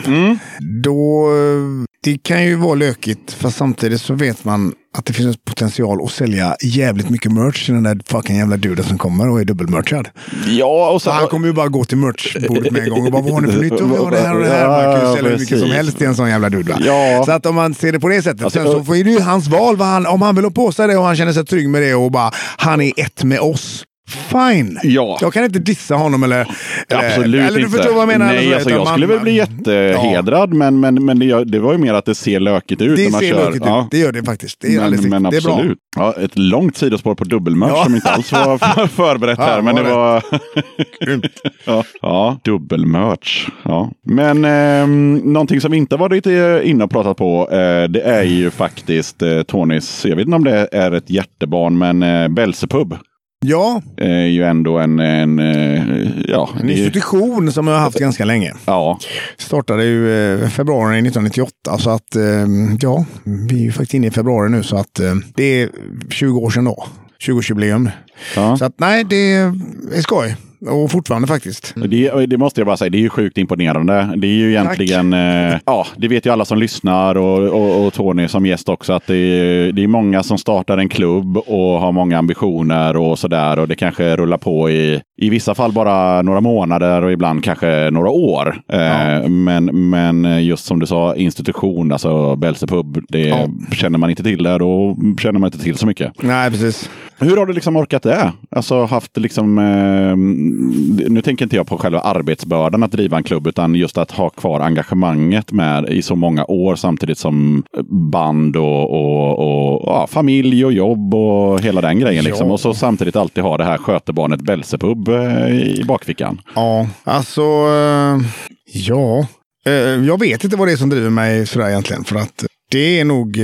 Då, eh, det kan ju vara lökigt. Fast samtidigt så vet man att det finns potential att sälja jävligt mycket merch till den där fucking jävla duden som kommer och är dubbelmerchad. Ja, och Så sen, han kommer ju bara gå till merchbordet med en gång och bara vad har ni för nytt? Och det här och det här. Man kan ju sälja hur mycket som helst till en sån jävla dude. Ja. Så att om man ser det på det sättet. Alltså, sen så får ju hans val. Vad han, om han vill ha på sig det och han känner sig trygg med det och bara han är ett med oss. Fine. Ja. Jag kan inte dissa honom eller... eller Absolut eller, inte. du förstår vad jag menar? Nej, alltså, jag man- skulle väl bli jättehedrad, men, men, men det, det var ju mer att det ser lökigt ut när Det man ser kör. lökigt Ja. ut. Det gör det faktiskt. Det är alldeles men, men. Det är bra. Ja, ett långt sidospår på dubbelmerch Ja. som inte alls var förberett Ja, här. Men det var ja, ja, dubbelmerch. Ja. Men ehm, någonting som inte var lite inne och pratat på, eh, det är ju faktiskt eh, Tonys, jag vet inte om det är ett hjärtebarn, men eh, Belsepub Ja, är ju ändå en, en eh, ja, en är ju- institution som jag har haft ganska länge. ja, Startade ju eh, februari 1998 så att eh, ja, vi är ju faktiskt inne i februari nu så att eh, det är 20 år sedan då. 20-årsjubileum. ja. Så att nej, det är skoj. Och fortfarande faktiskt. Och Det, det måste jag bara säga, det är ju sjukt imponerande. Det är ju egentligen, eh, ja, det vet ju alla som lyssnar och, och, och Tony som gäst också, att det är, det är många som startar en klubb och har många ambitioner och sådär. Och det kanske rullar på i i vissa fall bara några månader och ibland kanske några år. Eh, men, men just som du sa, institution, alltså Belsepub, det Ja. känner man inte till där, då känner man inte till så mycket. Nej, precis. Hur har du liksom orkat det? Alltså haft liksom, eh, nu tänker inte jag på själva arbetsbördan att driva en klubb, utan just att ha kvar engagemanget med i så många år samtidigt som band och, och, och ja, familj och jobb och hela den grejen. Liksom. Och så samtidigt alltid ha det här skötebarnet Belsepub eh, i bakfickan. Ja, alltså... eh, Ja. Eh, Jag vet inte vad det är som driver mig sådär egentligen. För att det är nog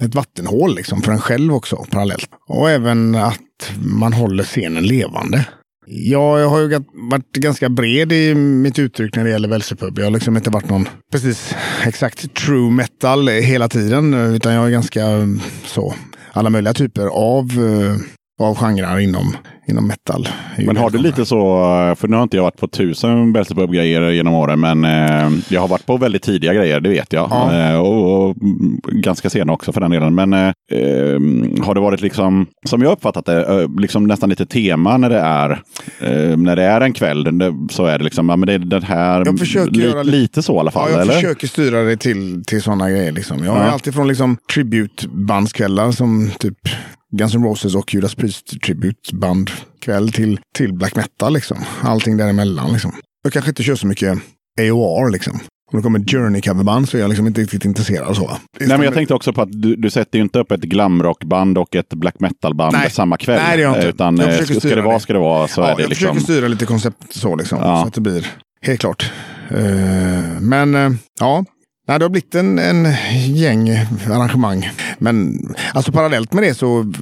ett vattenhål liksom för en själv också parallellt. Och även att man håller scenen levande. Ja, jag har ju varit ganska bred i mitt uttryck när det gäller Välsepub. Jag har liksom inte varit någon precis exakt true metal hela tiden. Utan jag är ganska så alla möjliga typer av, eh, av genrer inom, inom metal. Men har du lite så, för nu har inte jag varit på tusen Belsepub-grejer genom åren, men eh, jag har varit på väldigt tidiga grejer, det vet jag. Ja. Eh, och, och ganska sena också för den delen. Men eh, eh, har det varit liksom, som jag uppfattat det, eh, liksom nästan lite tema när det är, eh, när det är en kväll, det, så är det liksom, ja, men det är den här, Jag försöker li, göra lite- så i alla fall, Ja, jag eller? försöker styra det till, till sådana grejer. Liksom. Jag har Ja. alltid från liksom, tributebandskvällar som typ Guns N' Roses och Judas Priest tributbandkväll till, till black metal. Liksom. Allting däremellan. Liksom. Jag kanske inte kör så mycket AOR. Liksom. Om det kommer Journey-coverband så är jag liksom inte riktigt intresserad. av Så. Nej, men jag tänkte också på att du, du sätter ju inte upp ett glamrockband och ett black metal-band samma kväll. Nej, det gör jag inte. Utan Jag eh, ska, ska det vara det. ska det vara. Så ja, är det jag liksom. försöker styra lite koncept så. Liksom, Ja. Så att det blir helt klart. Eh, men eh, ja, Nej, det har blivit en, en gäng arrangemang. Men alltså parallellt med det så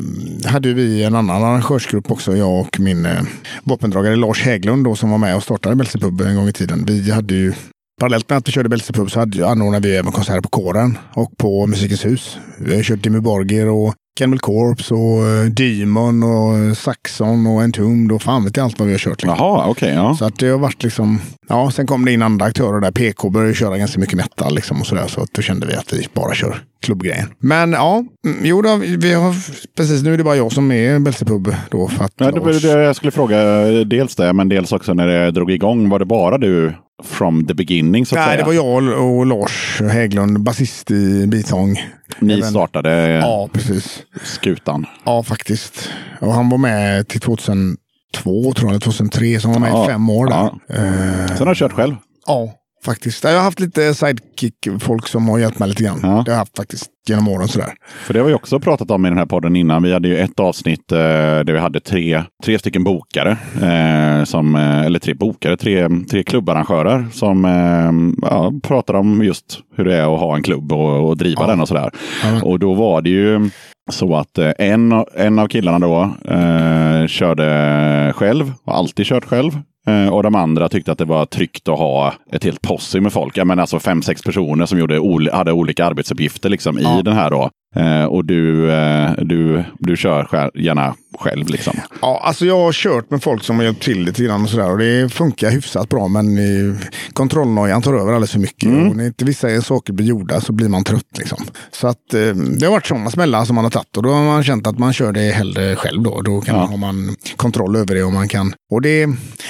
hade vi en annan arrangörsgrupp också. Jag och min eh, vapendragare Lars Häglund då, som var med och startade Belsepub en gång i tiden. Vi hade ju Parallellt med att vi körde Belsepub så hade, anordnade vi även konserter på kåren och på Musikens hus. Vi har kört Dimmy Borgir och Cannibal Corpse och eh, Demon och Saxon och Entombed och fan vet jag allt vad vi har kört. Liksom. Jaha, okej. ja. Så att det har varit liksom, ja, sen kom det in andra aktörer där. PK började köra ganska mycket metal liksom och sådär. Så att då kände vi att vi bara kör klubbgrejen. Men ja, mm, jo då, vi har, precis nu är det bara jag som är Belsepub då. För att Ja, det var det jag skulle fråga. Dels det, men dels också när det drog igång. Var det bara du from the beginning så att Nej, säga? det var jag och Lars Hägglund, basist i Bitång. Ni Även- startade Ja, precis. skutan. Ja, faktiskt. Och han var med till 2002, tror jag, eller 2003, så han var med Ja, i fem år där. ja. Eh, Sen har du kört själv. Ja, faktiskt. Jag har haft lite sidekick-folk som har hjälpt mig lite grann. Ja. Det har jag haft faktiskt genom åren sådär. För det har vi också pratat om i den här podden innan. Vi hade ju ett avsnitt eh, där vi hade tre, tre stycken bokare. Eh, som, eh, eller tre bokare, tre, tre klubbarrangörer som eh, ja, pratar om just hur det är att ha en klubb och, och driva Ja. den och sådär. Ja. Och då var det ju så att eh, en, en av killarna då eh, körde själv, och alltid kört själv. Eh, Och de andra tyckte att det var tryggt att ha ett helt posse med folk. Ja, men alltså fem, sex personer som gjorde, hade olika arbetsuppgifter liksom Ja. i den här då. Eh, och du, eh, du, du kör själv, gärna själv liksom. Ja, alltså jag har kört med folk som har hjälpt till lite grann och sådär. Och det funkar hyfsat bra. Men eh, kontrollnojan tar över alldeles för mycket. Mm. Och när inte vissa saker blir gjorda så blir man trött. Liksom. Så att eh, det har varit sådana smällar som man har tagit. Och då har man känt att man kör det hellre själv då. Då kan Ja. man, har man kontroll över det. Och man kan. Och det,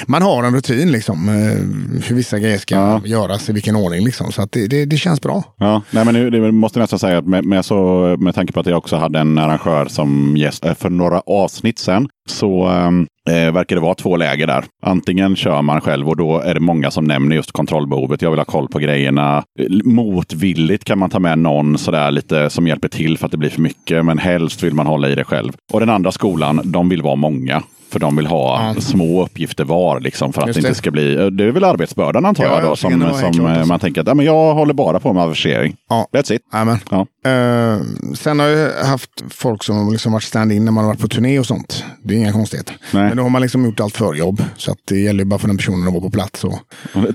man har en rutin liksom. Eh, hur vissa grejer ska Ja. göras i vilken ordning liksom. Så att det, det, det känns bra. Ja, nej, men nu, det måste jag nästan säga att med, med, så, med tanke på att jag också hade en arrangör som gäst eh, för några avsnitt sedan så ehm, eh, verkar det vara två läger där. Antingen kör man själv och då är det många som nämner just kontrollbehovet. Jag vill ha koll på grejerna. Motvilligt kan man ta med någon sådär lite som hjälper till för att det blir för mycket. Men helst vill man hålla i det själv. Och den andra skolan, de vill vara många. För de vill ha Ja. små uppgifter var, liksom, för att Just det inte ska bli... eh, Det är väl arbetsbördan antar Ja, jag då, som, som klart eh, alltså. man tänker att ja, men jag håller bara på med affischering. Ja. That's it. Amen. Ja. Eh, sen har jag haft folk som liksom varit stand-in när man har varit på turné och sånt. Det är inga konstigheter. Nej. Men då har man liksom gjort allt förjobb. Så att det gäller bara för den personen att vara på plats. Och...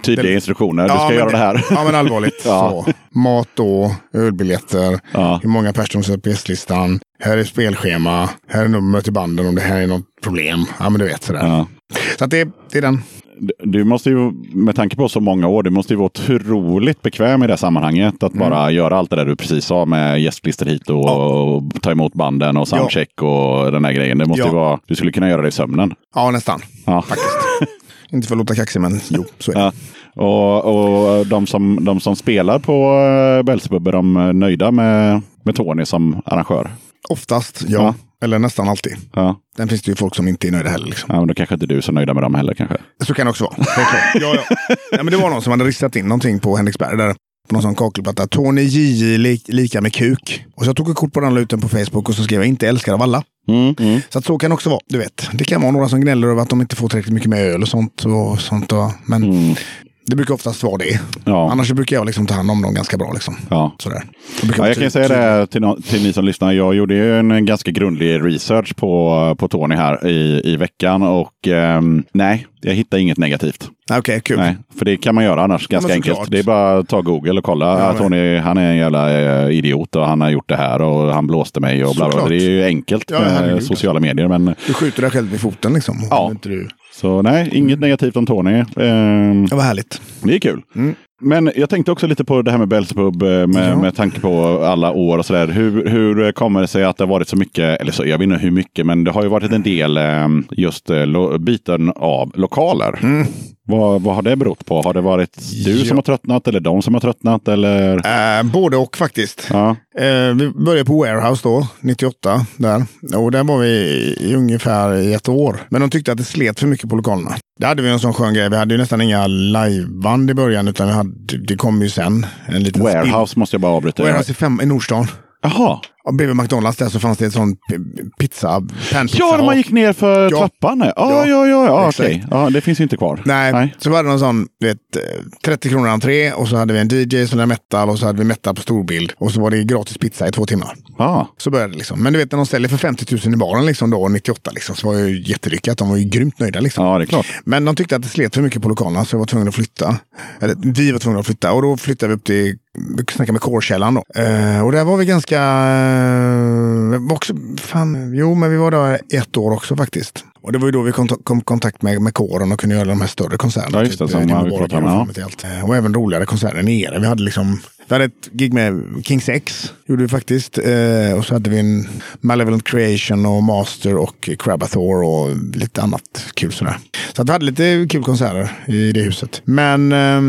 Tydliga Det- instruktioner. Du Ja, ska men göra det här. Ja, men allvarligt. Ja. så. Mat då, ölbiljetter, hur många personer står på gästlistan. Här är spelschema, här är nummer till banden om det här är något problem. Ja, men du vet sådär. Ja. Så att det, det är den. du- måste ju, med tanke på så många år, du måste ju vara otroligt bekväm i det sammanhanget. Att bara göra allt det där du precis sa med gästlistor hit och, och ta emot banden och soundcheck och den där grejen. Det måste Ja. ju vara, du skulle kunna göra det i sömnen. Ja, nästan. Ja. Faktiskt. Inte för att låta kaxig, men jo, så är det. Ja. Och, och de, som, de som spelar på Belsebub, är de eh, nöjda med, med Tony som arrangör? Oftast, ja. Ja. Eller nästan alltid. Ja. Sen finns det ju folk som inte är nöjda heller. Liksom. ja, men då kanske inte du är så nöjda med dem heller kanske. Så kan det också vara. Ja, ja. ja, men det var någon som hade ristat in någonting på Henriksberg. Där, på någon sån kakelplatta. Tony JJ li lika med kuk. Och så jag tog ett kort på den och ut på Facebook och så skrev jag inte älskad av alla. Mm, mm. Så att så kan det också vara. Du vet, det kan vara några som gnäller över att de inte får tillräckligt mycket med öl och sånt. Och sånt och, men Mm. Det brukar oftast vara det. Ja. Annars brukar jag liksom ta hand om dem ganska bra. Liksom. Ja. Sådär. Brukar Ja, jag kan säga det till, no- till ni som lyssnar. Jag gjorde ju en ganska grundlig research på, på Tony här i, i veckan och ehm, nej, jag hittar inget negativt. Okej, kul. Nej, för det kan man göra annars ganska men enkelt. Det är bara att ta Google och kolla. Ja, Ja, Tony, han är en jävla eh, idiot och han har gjort det här och han blåste mig och bla bla. Det är ju enkelt Ja, med sociala medier. Men Du skjuter dig själv i foten liksom. Ja. Inte du... så nej, inget negativt om Tony. Ehm, Det var härligt. det är kul. Mm. Men jag tänkte också lite på det här med Belsepub eh, med, Ja. med tanke på alla år och sådär. Hur, hur kommer det sig att det har varit så mycket, eller så, jag vet inte hur mycket, men det har ju varit en del eh, just eh, lo, byten av lokaler. Mm. Vad, vad har det berott på? Har det varit du Ja. som har tröttnat eller de som har tröttnat? Eller? Eh, både och faktiskt. Ja. Eh, vi började på Warehouse då, 98. Där. Och där var vi i ungefär i ett år. Men de tyckte att det slet för mycket på lokalerna. Där hade vi en sån skön grej. Vi hade ju nästan inga liveband i början. Utan vi hade, det kom ju sen. En liten Warehouse måste jag bara avbryta. Warehouse i, fem, i Nordstan. Jaha. Och bredvid McDonalds där så fanns det ett sånt pizza, panpizza. Ja, när man gick ner för Ja. trappan. Ja, ja, Ja, ja, ja, okej. Ja, det finns ju inte kvar. Nej, så var det någon sån, vet, eh, 30 kronor entré och så hade vi en DJ som lärde metal och så hade vi metal på storbild. Och så var det gratis pizza i två timmar. Ah. Så började det liksom. Men du vet när de ställer för 50 000 i baren liksom då, 98 liksom, så var jag ju jättelyckat. De var ju grymt nöjda liksom. Ja, det är klart. Men de tyckte att det slet för mycket på lokalerna så jag var tvungen att flytta. Eller vi var tvungna att flytta och då flyttade vi upp till, vi snackade med kårkällan då. Eh, och där var vi ganska, var också, fan, jo men vi var där ett år också faktiskt. Och det var ju då vi kom, kom kontakt med, med kåren och kunde göra de här större konserterna. Ja, just det, som eh, vi pratade om, ja. Eh, Och även roligare konserter nere. Vi hade liksom, vi hade ett gig med Kings X, gjorde vi faktiskt. Eh, och så hade vi en Malevolent Creation och Master och Crabathor och lite annat kul sådär. Så att vi hade lite kul konserter i det huset. Men eh,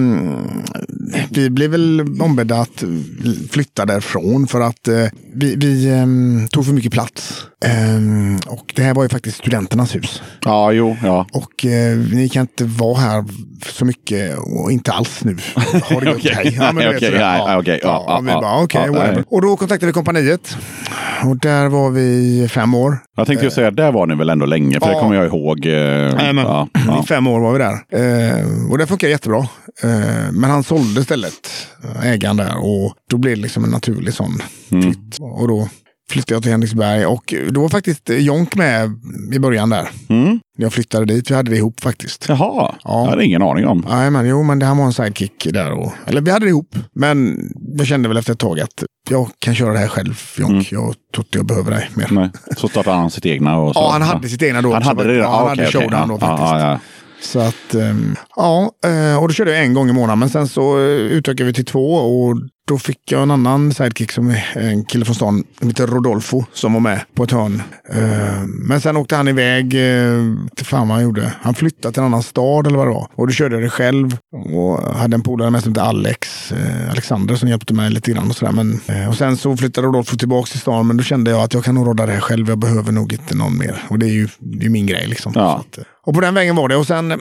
vi blev väl ombedda att flytta därifrån för att eh, vi, vi ehm, tog för mycket plats. Ehm, och det här var ju faktiskt studenternas hus. Ja, jo, ja. Och eh, ni kan inte vara här så mycket och inte alls nu. Har det Okej. Ja, Okej, ja, ja, Ja, ja, bara ja. Och då kontaktade vi kompaniet. Och där var vi fem år. Jag tänkte ju säga, där var ni väl ändå länge, för det Ja. kommer jag ihåg. Eh, Jajamän. ja, ja. I fem år var vi där. Eh, och det funkar jättebra. Eh, men han sålde stället, eh, ägaren där. Och då blev det liksom en naturlig sån Mm. flytt. Och då flyttade jag till Henriksberg. Och då var faktiskt Jonk med i början där. Mm. Jag flyttade dit. Vi hade det ihop faktiskt. Jaha, Ja. jag hade ingen aning om. Nej, men jo, men det här var en sidekick där. Och, eller vi hade det ihop. Men jag kände väl efter ett tag att jag kan köra det här själv, Jonk. Mm. Jag tror inte jag behöver dig mer. Nej. Så startade han sitt egna. Och så. Ja, han hade sitt egna då. Han hade det? Ja, han hade okej. showdown då faktiskt. ja, ja. Så att, ehm, ja, eh, och då körde jag en gång i månaden. Men sen så eh, utökade vi till två och då fick jag en annan sidekick som en kille från stan som heter Rodolfo som var med på ett hörn. Eh, Men sen åkte han iväg eh, till fan vad han gjorde. Han flyttade till en annan stad eller vad det var. Och då körde jag det själv och hade en polare med som hette Alex, eh, Alexander som hjälpte mig lite grann och sådär. Men, och sen så flyttade Rodolfo tillbaka till stan men då kände jag att jag kan nog råda det här själv. Jag behöver nog inte någon mer. Och det är ju det är min grej liksom. Ja. Och på den vägen var det. Och sen var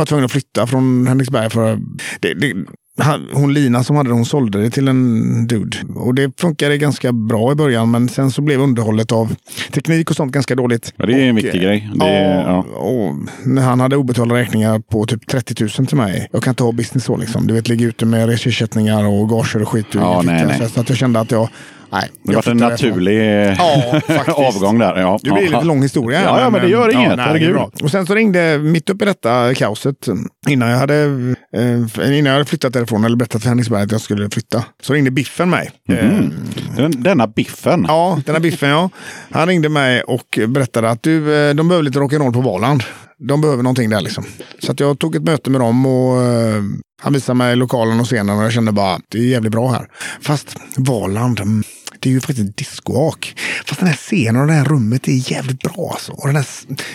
jag tvungen att flytta från Henriksberg. för det, det, han, Hon Lina som hade det, hon sålde det till en dude. Och det funkade ganska bra i början. Men sen så blev underhållet av teknik och sånt ganska dåligt. Ja, det är en Och, viktig grej. Det är- ja, ja. och när han hade obetalda räkningar på typ 30 000 till mig. Jag kan inte ha business så liksom. Du vet, ligga ute med reseersättningar och gager och skit. Ja, nej, nej. Så att jag kände att jag... Nej, Det var en naturlig Ja, faktiskt. avgång där. Ja. Det blir ja. lite lång historia. Ja, ja, men det gör inget. nej, det är bra. Och sen så ringde, mitt uppe i detta kaoset, innan jag hade, eh, innan jag hade flyttat därifrån, eller berättat för Henriksberg att jag skulle flytta, så ringde Biffen mig. Eh, Den, denna biffen. Ja, den här Biffen ja. Han ringde mig och berättade att du, eh, de behöver lite rock'n'roll på Valand. De behöver någonting där liksom. Så att jag tog ett möte med dem och eh, han visade mig lokalen och scenen och jag kände bara att det är jävligt bra här. Fast Valand, mm, det är ju faktiskt discoak. Fast den här scenen och det här rummet är jävligt bra alltså. Och den här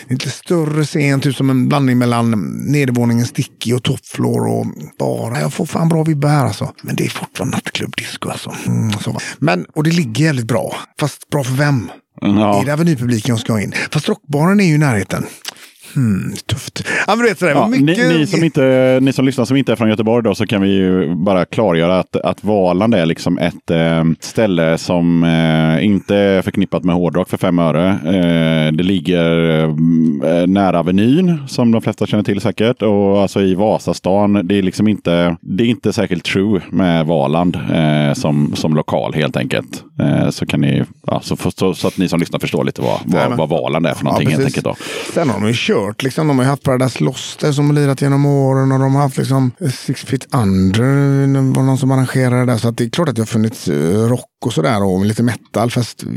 lite större scen, typ som en blandning mellan nedervåningen sticky och topfloor och bara. Jag får fan bra vibbar här alltså. Men det är fortfarande nattklubb-disco alltså. Mm, så. Men, och det ligger jävligt bra. Fast bra för vem? Ja. Är det avenypubliken jag ska in? Fast rockbaren är ju i närheten. Hmm, tufft. Ja, men du vet sådär. Ja, mycket... ni, ni, som inte, ni som lyssnar som inte är från Göteborg då, så kan vi ju bara klargöra att, att Valand är liksom ett eh, ställe som eh, inte är förknippat med hårdrock för fem öre. Eh, det ligger nära Avenyn som de flesta känner till säkert och alltså i Vasastan. Det är liksom inte, det är inte särskilt true med Valand som, som lokal helt enkelt. Så kan ni, ja, så, så, så att ni som lyssnar förstår lite vad, vad, vad Valand är för någonting helt precis. enkelt. Då. Sen har de ju kört, liksom, de har ju haft Paradise Lost där som har lirat genom åren och de har haft liksom Six Feet Under, det var någon som arrangerade det där. Så att det är klart att det har funnits eh, rock och sådär och lite metal. Fast eh,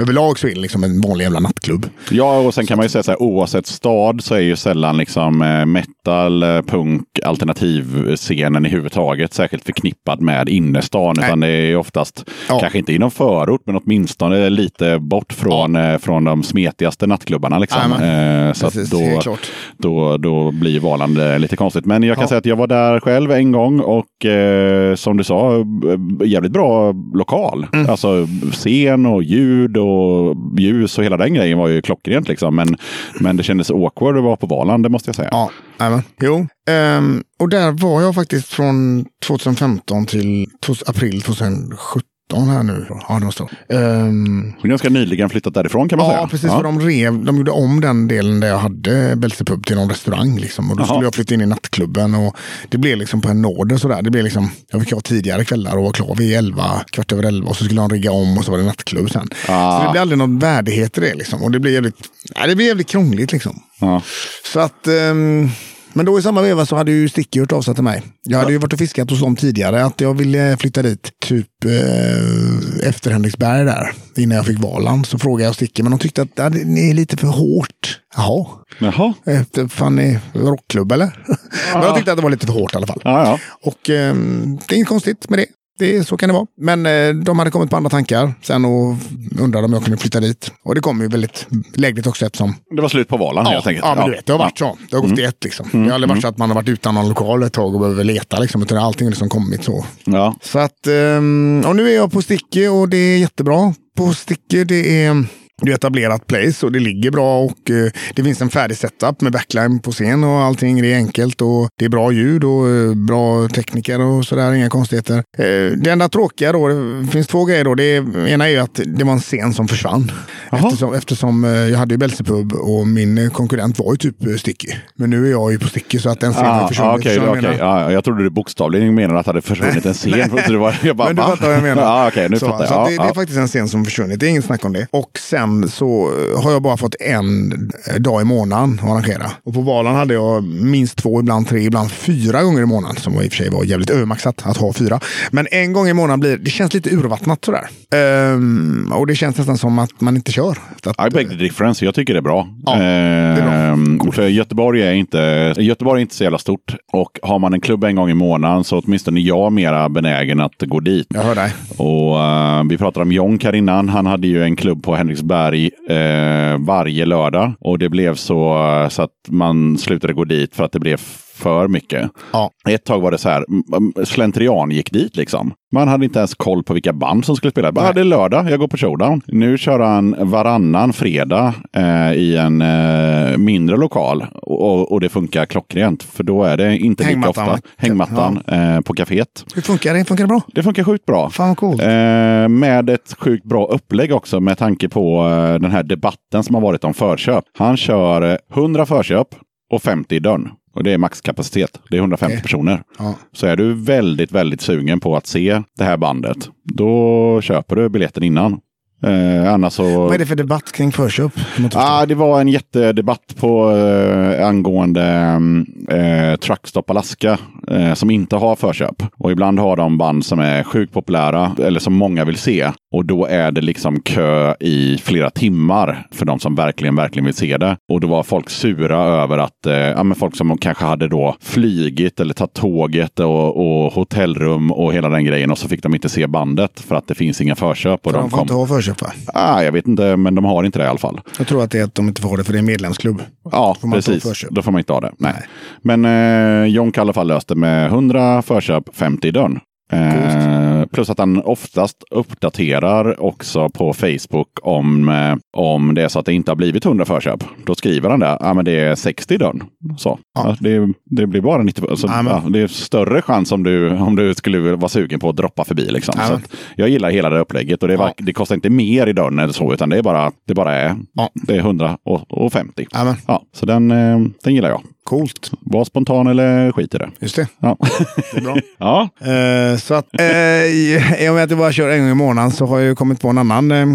överlag så är det liksom en vanlig jävla nattklubb. Ja, och sen kan man ju säga så här, oavsett stad så är ju sällan liksom eh, metal, eh, punk, alternativscenen i huvudtaget särskilt förknippad med innerstan. Nej. Utan det är oftast, Ja. kanske inte inom förort, men åtminstone lite bort från, eh, från de smetigaste nattklubbarna. Liksom. Så Precis, då, då, då blir Valand eh, lite konstigt. Men jag kan Ja. säga att jag var där själv en gång och eh, som du sa, jävligt bra lokal. Mm. Alltså scen och ljud och och ljus och hela den grejen var ju klockrent liksom. Men, men det kändes awkward att vara på Valand, det måste jag säga. Ja, jajamän. Jo. Ehm, och där var jag faktiskt från 2015 till tos- april 2017 här nu. Ja, det måste är ganska nyligen flyttat därifrån kan man säga. Ja, precis. För de, rev, de gjorde om den delen där jag hade Belsepub till någon restaurang. Liksom. Och då Jaha. skulle jag flytta in i nattklubben. Och det blev liksom på en nåder sådär. Det blev liksom, jag fick ha tidigare kvällar och var klar vid elva, kvart över elva. Och så skulle de rigga om och så var det nattklubb sen. Ah. Så det blev aldrig någon värdighet i det. Liksom. Och det blev jävligt, nej, det blev jävligt krångligt liksom. Ja. Så att... ehm, men då i samma veva så hade ju Sticky hört av sig till mig. Jag hade ju varit och fiskat hos dem tidigare. Att jag ville flytta dit typ eh, efter Henriksberg där. Innan jag fick Valand. Så frågade jag Sticky. Men de tyckte att ja, det är lite för hårt. Jaha. Jaha. Efter, fan är rockklubb eller? men jag tyckte att det var lite för hårt i alla fall. Ja, ja. Och ehm, det är inget konstigt med det. Det så kan det vara. Men eh, de hade kommit på andra tankar sen och undrade om jag kunde flytta dit. Och det kom ju väldigt lägligt också eftersom Det var slut på Valand Ja, helt enkelt. ja, men du vet, det har varit så. Det har gått i ett liksom. Det har aldrig varit så att man har varit utan någon lokal ett tag och behöver leta liksom. Utan allting har liksom kommit så. Ja. Så att, ehm, och nu är jag på Sticky och det är jättebra. På Sticky det är det är etablerat place och det ligger bra och eh, det finns en färdig setup med backline på scen och allting. Det är enkelt och det är bra ljud och eh, bra tekniker och sådär. Inga konstigheter. Eh, det enda tråkiga då, det finns två grejer då. Det är, ena är ju att det var en scen som försvann. Eftersom, eftersom jag hade ju Belsepub och min konkurrent var ju typ Sticky. Men nu är jag ju på Sticky så att den scenen Ah, försvunnit. ah, Så jag menar- Ja, jag trodde du bokstavligen menade att det hade försvunnit en scen. Det var, jag bara, Men du fattar vad jag menar. Ja, okej, nu så, fattar jag. så det, det är faktiskt en scen som försvunnit. Det är inget snack om det. Och sen så eh, har jag bara fått en eh, dag i månaden att arrangera. Och på Valand hade jag minst två, ibland tre, ibland fyra gånger i månaden. Som i och för sig var jävligt övermaxat att ha fyra. Men en gång i månaden blir det känns lite urvattnat sådär. Ehm, och det känns nästan som att man inte kör. Att, I beg the difference. Jag tycker det är bra. Ja, det är bra. Ehm, För Göteborg är, inte, Göteborg är inte så jävla stort. Och har man en klubb en gång i månaden så åtminstone jag mera benägen att gå dit. jag hör dig. Och eh, Vi pratade om Jonk här innan. Han hade ju en klubb på Henriksberg eh, varje lördag. Och det blev så, eh, så att man slutade gå dit för att det blev för mycket. Ja. Ett tag var det så här, slentrian gick dit liksom. Man hade inte ens koll på vilka band som skulle spela. Bara, Nej. det är lördag, jag går på showdown. Nu kör han varannan fredag eh, i en eh, mindre lokal. Och, och det funkar klockrent. För då är det inte lika Hängmattan, ofta. Hängmattan eh, på kaféet. Hur funkar det? Funkar det bra? Det funkar sjukt bra. Fan vad coolt. Eh, med ett sjukt bra upplägg också med tanke på eh, den här debatten som har varit om förköp. Han kör eh, 100 förköp och 50 i dörren. Och det är maxkapacitet. Det är 150 Okej. personer. Ja. Så är du väldigt, väldigt sugen på att se det här bandet, då köper du biljetten innan. Eh, annars så... Vad är det för debatt kring förköp? Ah, det var en jättedebatt på eh, angående eh, Truckstop Alaska eh, som inte har förköp. Och ibland har de band som är sjukt populära eller som många vill se. Och då är det liksom kö i flera timmar för de som verkligen, verkligen vill se det. Och då var folk sura över att eh, ja, men folk som kanske hade då flygit eller tagit tåget och, och hotellrum och hela den grejen och så fick de inte se bandet för att det finns inga förköp. Och För de de kom... inte ha förköp va? ah, jag vet inte, men de har inte det i alla fall. Jag tror att det är att de inte får det för det är en medlemsklubb. Ja, får precis. Då får man inte ha det. Nej. Nej. Men eh, Jonk i alla fall löst det med 100 förköp, 50 i dörren. Eh, plus att han oftast uppdaterar också på Facebook om, eh, om det är så att det inte har blivit 100 förköp. Då skriver han det. Ja, men det är 60 i dörren. Så. Ja. Ja, det, det blir bara 90. Alltså, Ja, men- ja, det är större chans om du, om du skulle vara sugen på att droppa förbi. Liksom. Ja, så men- att jag gillar hela det upplägget och det, Ja. vark- det kostar inte mer i dörren eller så, utan det är bara, det bara är, Ja. det är 100 och, och 50. Jajamän. Ja, så den, eh, den gillar jag. Coolt. Var spontan eller skit i det. Just det. Ja. Det är bra. ja. Eh, så att eh, i och med att jag bara kör en gång i månaden så har jag ju kommit på en annan eh,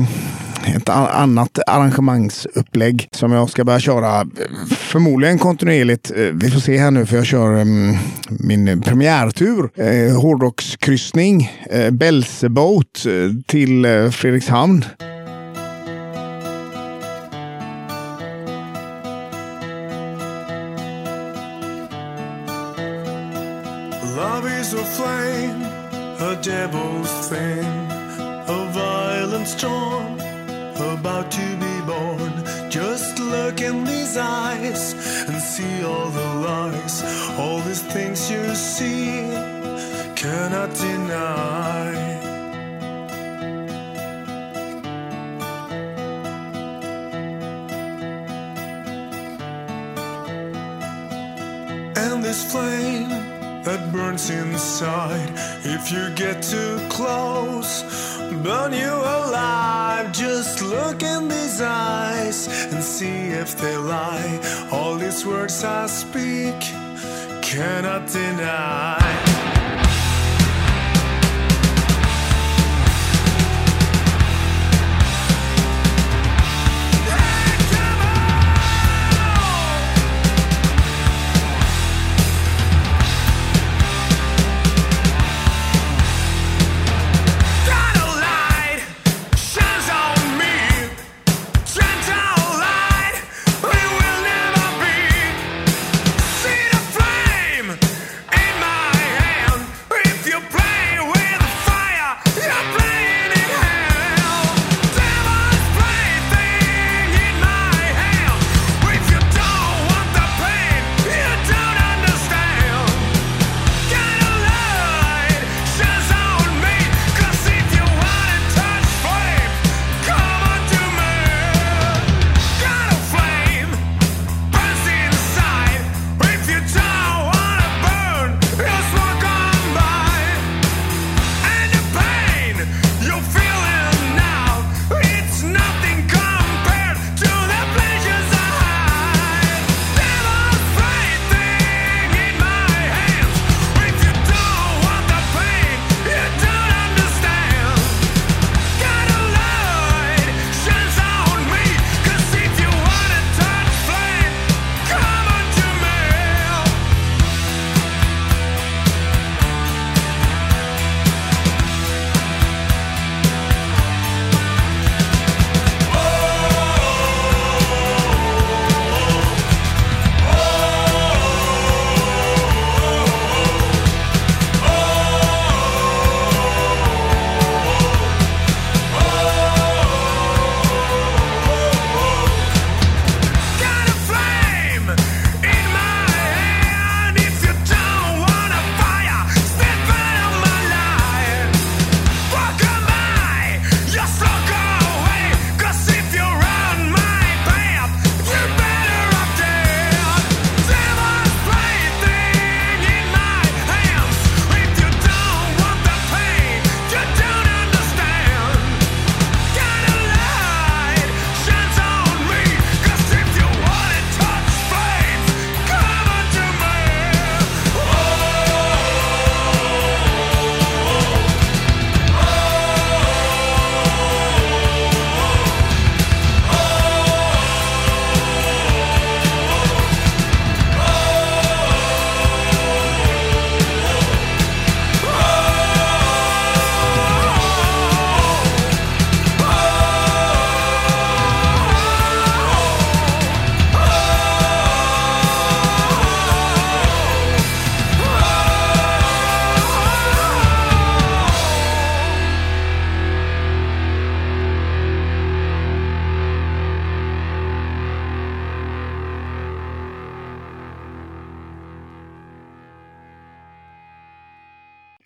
ett annat arrangemangsupplägg som jag ska börja köra eh, förmodligen kontinuerligt. Eh, vi får se här nu för jag kör eh, min premiärtur. Eh, hårdrockskryssning. Eh, Belseboat till eh, Fredrikshamn. Devil's thing, a violent storm about to be born. Just look in these eyes and see all the lies, all these things you see cannot deny. and this flame burns inside. If you get too close, burn you alive. Just look in these eyes and see if they lie. All these words I speak cannot deny.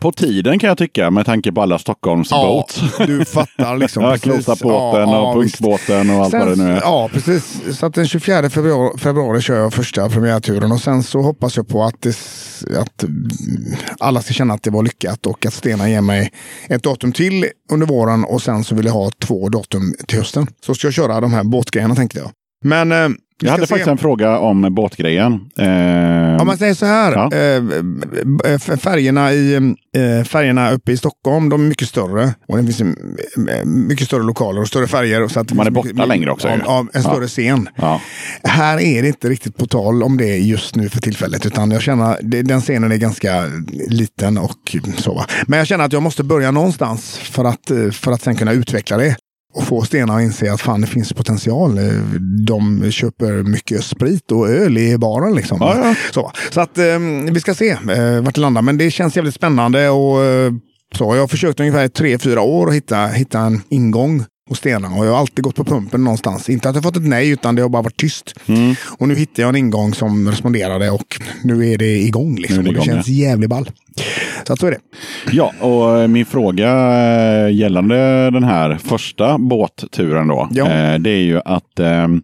På tiden kan jag tycka med tanke på alla Stockholms boats. du fattar liksom. Ja, precis. Klosabåten Ja, och ja, punkbåten och allt vad det nu är. Ja, precis. Så att den 24 februari, februari kör jag första premiärturen och sen så hoppas jag på att, det, att alla ska känna att det var lyckat och att Stena ger mig ett datum till under våren och sen så vill jag ha två datum till hösten. Så ska jag köra de här båtgrejerna tänkte jag. Men eh, Jag hade se. faktiskt en fråga om båtgrejen. Eh, Om man säger så här, Ja. eh, f- färgerna, i, eh, färgerna uppe i Stockholm, de är mycket större. Och det finns eh, mycket större lokaler och större färger. Så att Man är borta mycket- längre också ju. ja, en större Ja. scen. ja. Här är det inte riktigt på tal om det just nu för tillfället. Utan jag känner det- den scenen är ganska liten och så. Va? Men jag känner att jag måste börja någonstans för att, eh, för att sen kunna utveckla det. Och få Stena att inse att fan det finns potential. Eh, De köper mycket sprit och öl i baren liksom. Ja, ja. Så, så att eh, vi ska se eh, vart det landar. Men det känns jävligt spännande. Och, eh, så, jag har försökt ungefär tre, fyra år att hitta, hitta en ingång hos Stena. Och jag har alltid gått på pumpen någonstans. Inte att jag fått ett nej, utan det har bara varit tyst. Mm. Och nu hittade jag en ingång som responderade och nu är det igång. Liksom. Det och det igång, känns jävligt ball. Så att så är det. Ja, och eh, min fråga eh, gällande den här första båtturen då. Ja. eh, Det är ju att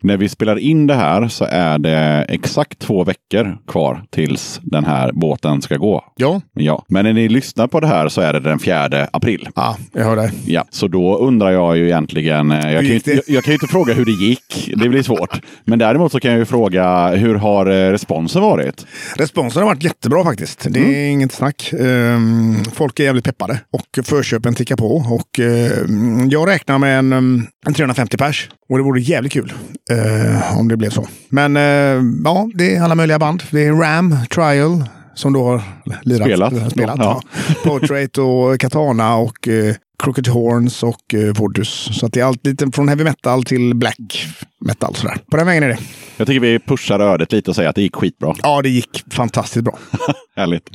när vi spelar in det här så är det exakt två veckor kvar tills den här båten ska gå. Ja, Ja, men när ni lyssnar på det här så är det den 4 april. ja jag hör dig. Ja, så då undrar jag ju egentligen, jag kan ju, jag, jag kan ju inte fråga hur det gick, det blir svårt. Men däremot så kan jag ju fråga, hur har responsen varit? Responsen har varit jättebra faktiskt. Det är Mm. inget snack. Ehm, folk är jävligt peppade och förköpen tickar på. Och, ehm, jag räknar med en, um, en 350 pers. Och det vore jävligt kul eh, om det blev så. Men eh, ja, det är alla möjliga band. Det är Ram, Trial, som då har lirat, Spelat. spelat Ja. ja. Portrait och Katana och eh, Crooked Horns och eh, Vodus. Så det är allt lite från heavy metal till black metal. Sådär. På den vägen är det. Jag tycker vi pushar ödet lite och säger att det gick skitbra. Ja, det gick fantastiskt bra. Härligt.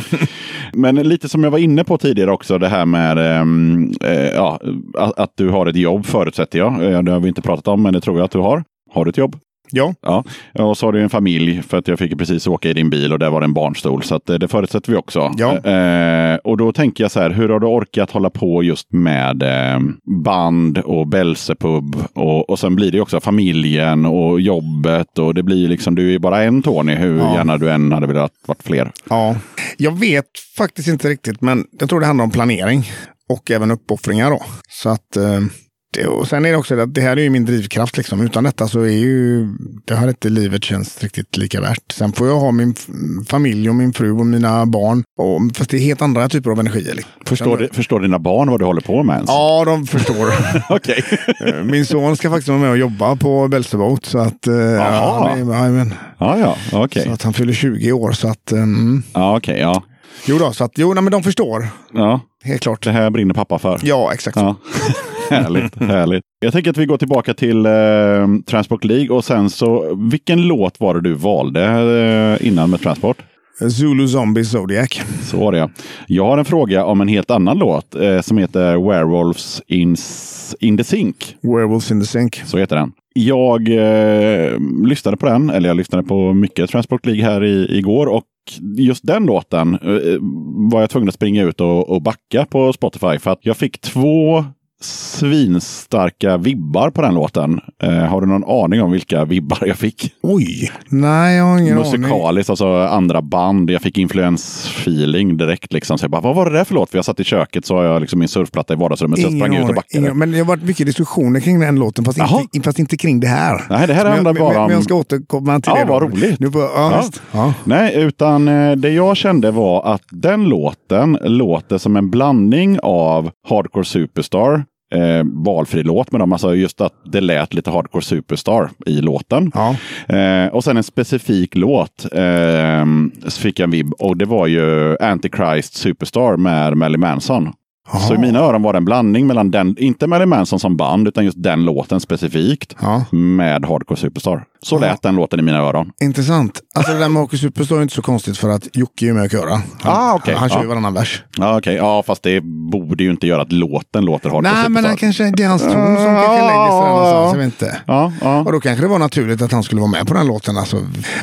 Men lite som jag var inne på tidigare också, det här med ehm, eh, ja, att, att du har ett jobb förutsätter jag. Eh, Det har vi inte pratat om, men det tror jag att du har. Har du ett jobb? Ja, Ja, och så har du en familj för att jag fick precis åka i din bil och där var det en barnstol. Så eh, det förutsätter vi också. Ja. Eh, och då tänker jag så här, hur har du orkat hålla på just med eh, band och Belsepub och, och sen blir det också familjen och jobbet och det blir liksom, du är bara en Tony hur Ja. gärna du än hade velat varit fler. Ja, jag vet faktiskt inte riktigt, men jag tror det handlar om planering och även uppoffringar. Då. Så att, eh, och sen är det också att det här är ju min drivkraft. Liksom. Utan detta så är ju det här inte livet känns riktigt lika värt. Sen får jag ha min familj och min fru och mina barn. Och, fast det är helt andra typer av energi. Liksom. Förstår, di- förstår dina barn vad du håller på med ens? Ja, de förstår. Okej. Eh, min son ska faktiskt vara med och jobba på Belseboat. Så att, eh, Jaha. han är- ja, ja, okej. så att han fyller 20 år. Så att, mm, Ja, okej, ja. Jo, då, så att, jo nej, men de förstår. ja. Helt klart. Det här brinner pappa för. Ja, exakt. Ja. härligt, härligt. Jag tänker att vi går tillbaka till eh, Transport League och sen så, vilken låt var det du valde eh, innan med Transport? Zulu Zombie Zodiac. Så var det ja. Jag har en fråga om en helt annan låt eh, som heter Werewolves in, in the Sink. Werewolves in the Sink. Så heter den. Jag eh, lyssnade på den, eller jag lyssnade på mycket Transport League här i, igår och just den låten eh, var jag tvungen att springa ut och, och backa på Spotify för att jag fick två svinstarka vibbar på den låten. Eh, har du någon aning om vilka vibbar jag fick? Oj! Nej, jag har ingen aning. Musikaliskt, alltså andra band. Jag fick influensfeeling direkt. Liksom. Så jag bara, vad var det där för låt? För jag satt i köket så har jag liksom min surfplatta i vardagsrummet. Så jag Ingen sprang ut och backade. Ingen, men det har varit mycket diskussioner kring den låten, fast, inte, fast inte kring det här. Nej, det här men, handlar bara om... men jag ska återkomma till Ja, det. vad roligt. Nu på, ja, Ja. Ja. Nej, utan eh, det jag kände var att den låten låter som en blandning av Hardcore Superstar, eh, valfri låt med dem, alltså just att det lät lite Hardcore Superstar i låten. Ja. Eh, och sen en specifik låt eh, fick jag en vibb och det var ju Antichrist Superstar med Melly Manson. Så i mina öron var det en blandning mellan den, inte Marilyn Manson som band, utan just den låten specifikt Ja. med Hardcore Superstar. Så Ja. lät den låten i mina öron. Intressant. Alltså det där med Hockey Superstar är inte så konstigt för att Jocke är ju med och körar. Han, Ah, okej. han kör ju Ja. varannan vers. Ja, okej. Ja, fast det borde ju inte göra att låten låter Hardcore Nej, men Superstar. han kanske, det är hans ton som kanske lägger sig någonstans. Jag vet inte. Ja, ja. Och då kanske det var naturligt att han skulle vara med på den låten. Alltså,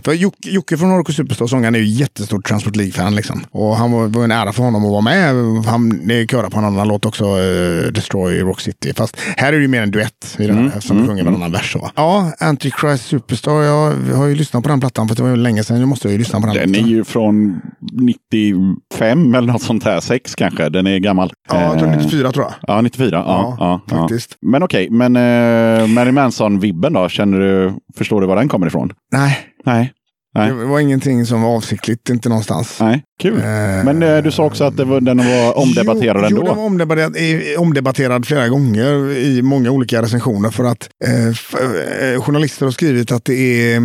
för Jocke, Jocke från Norrko Superstar, sångaren, är ju jättestort Transport League-fan. Liksom. Och han var, var en ära för honom att vara med. Han det körar på en annan låt också, eh, Destroy Rock City. Fast här är det ju mer en duett i den här, eftersom de sjunger varannan vers. Så. Ja, Antichrist Superstar. Jag, har ju lyssnat på den plattan för det var ju länge sedan. Jag måste ju lyssna på den. Den är låten. ju från 95 eller något sånt här. 6 kanske. Den är gammal. Ja, jag tror Eh, 94 tror jag. Ja, 94. Ja, Ja, ja, faktiskt. Ja. Men okej, men uh, Mary Manson-vibben då? Känner du, förstår du var den kommer ifrån? Nej, Nej. Nej. det var ingenting som var avsiktligt, inte någonstans. Nej, kul. Eh, Men eh, du sa också att det var, den var omdebatterad jo, ändå. Jo, den var omdebatterad, omdebatterad flera gånger i många olika recensioner för att eh, eh, journalister har skrivit att det är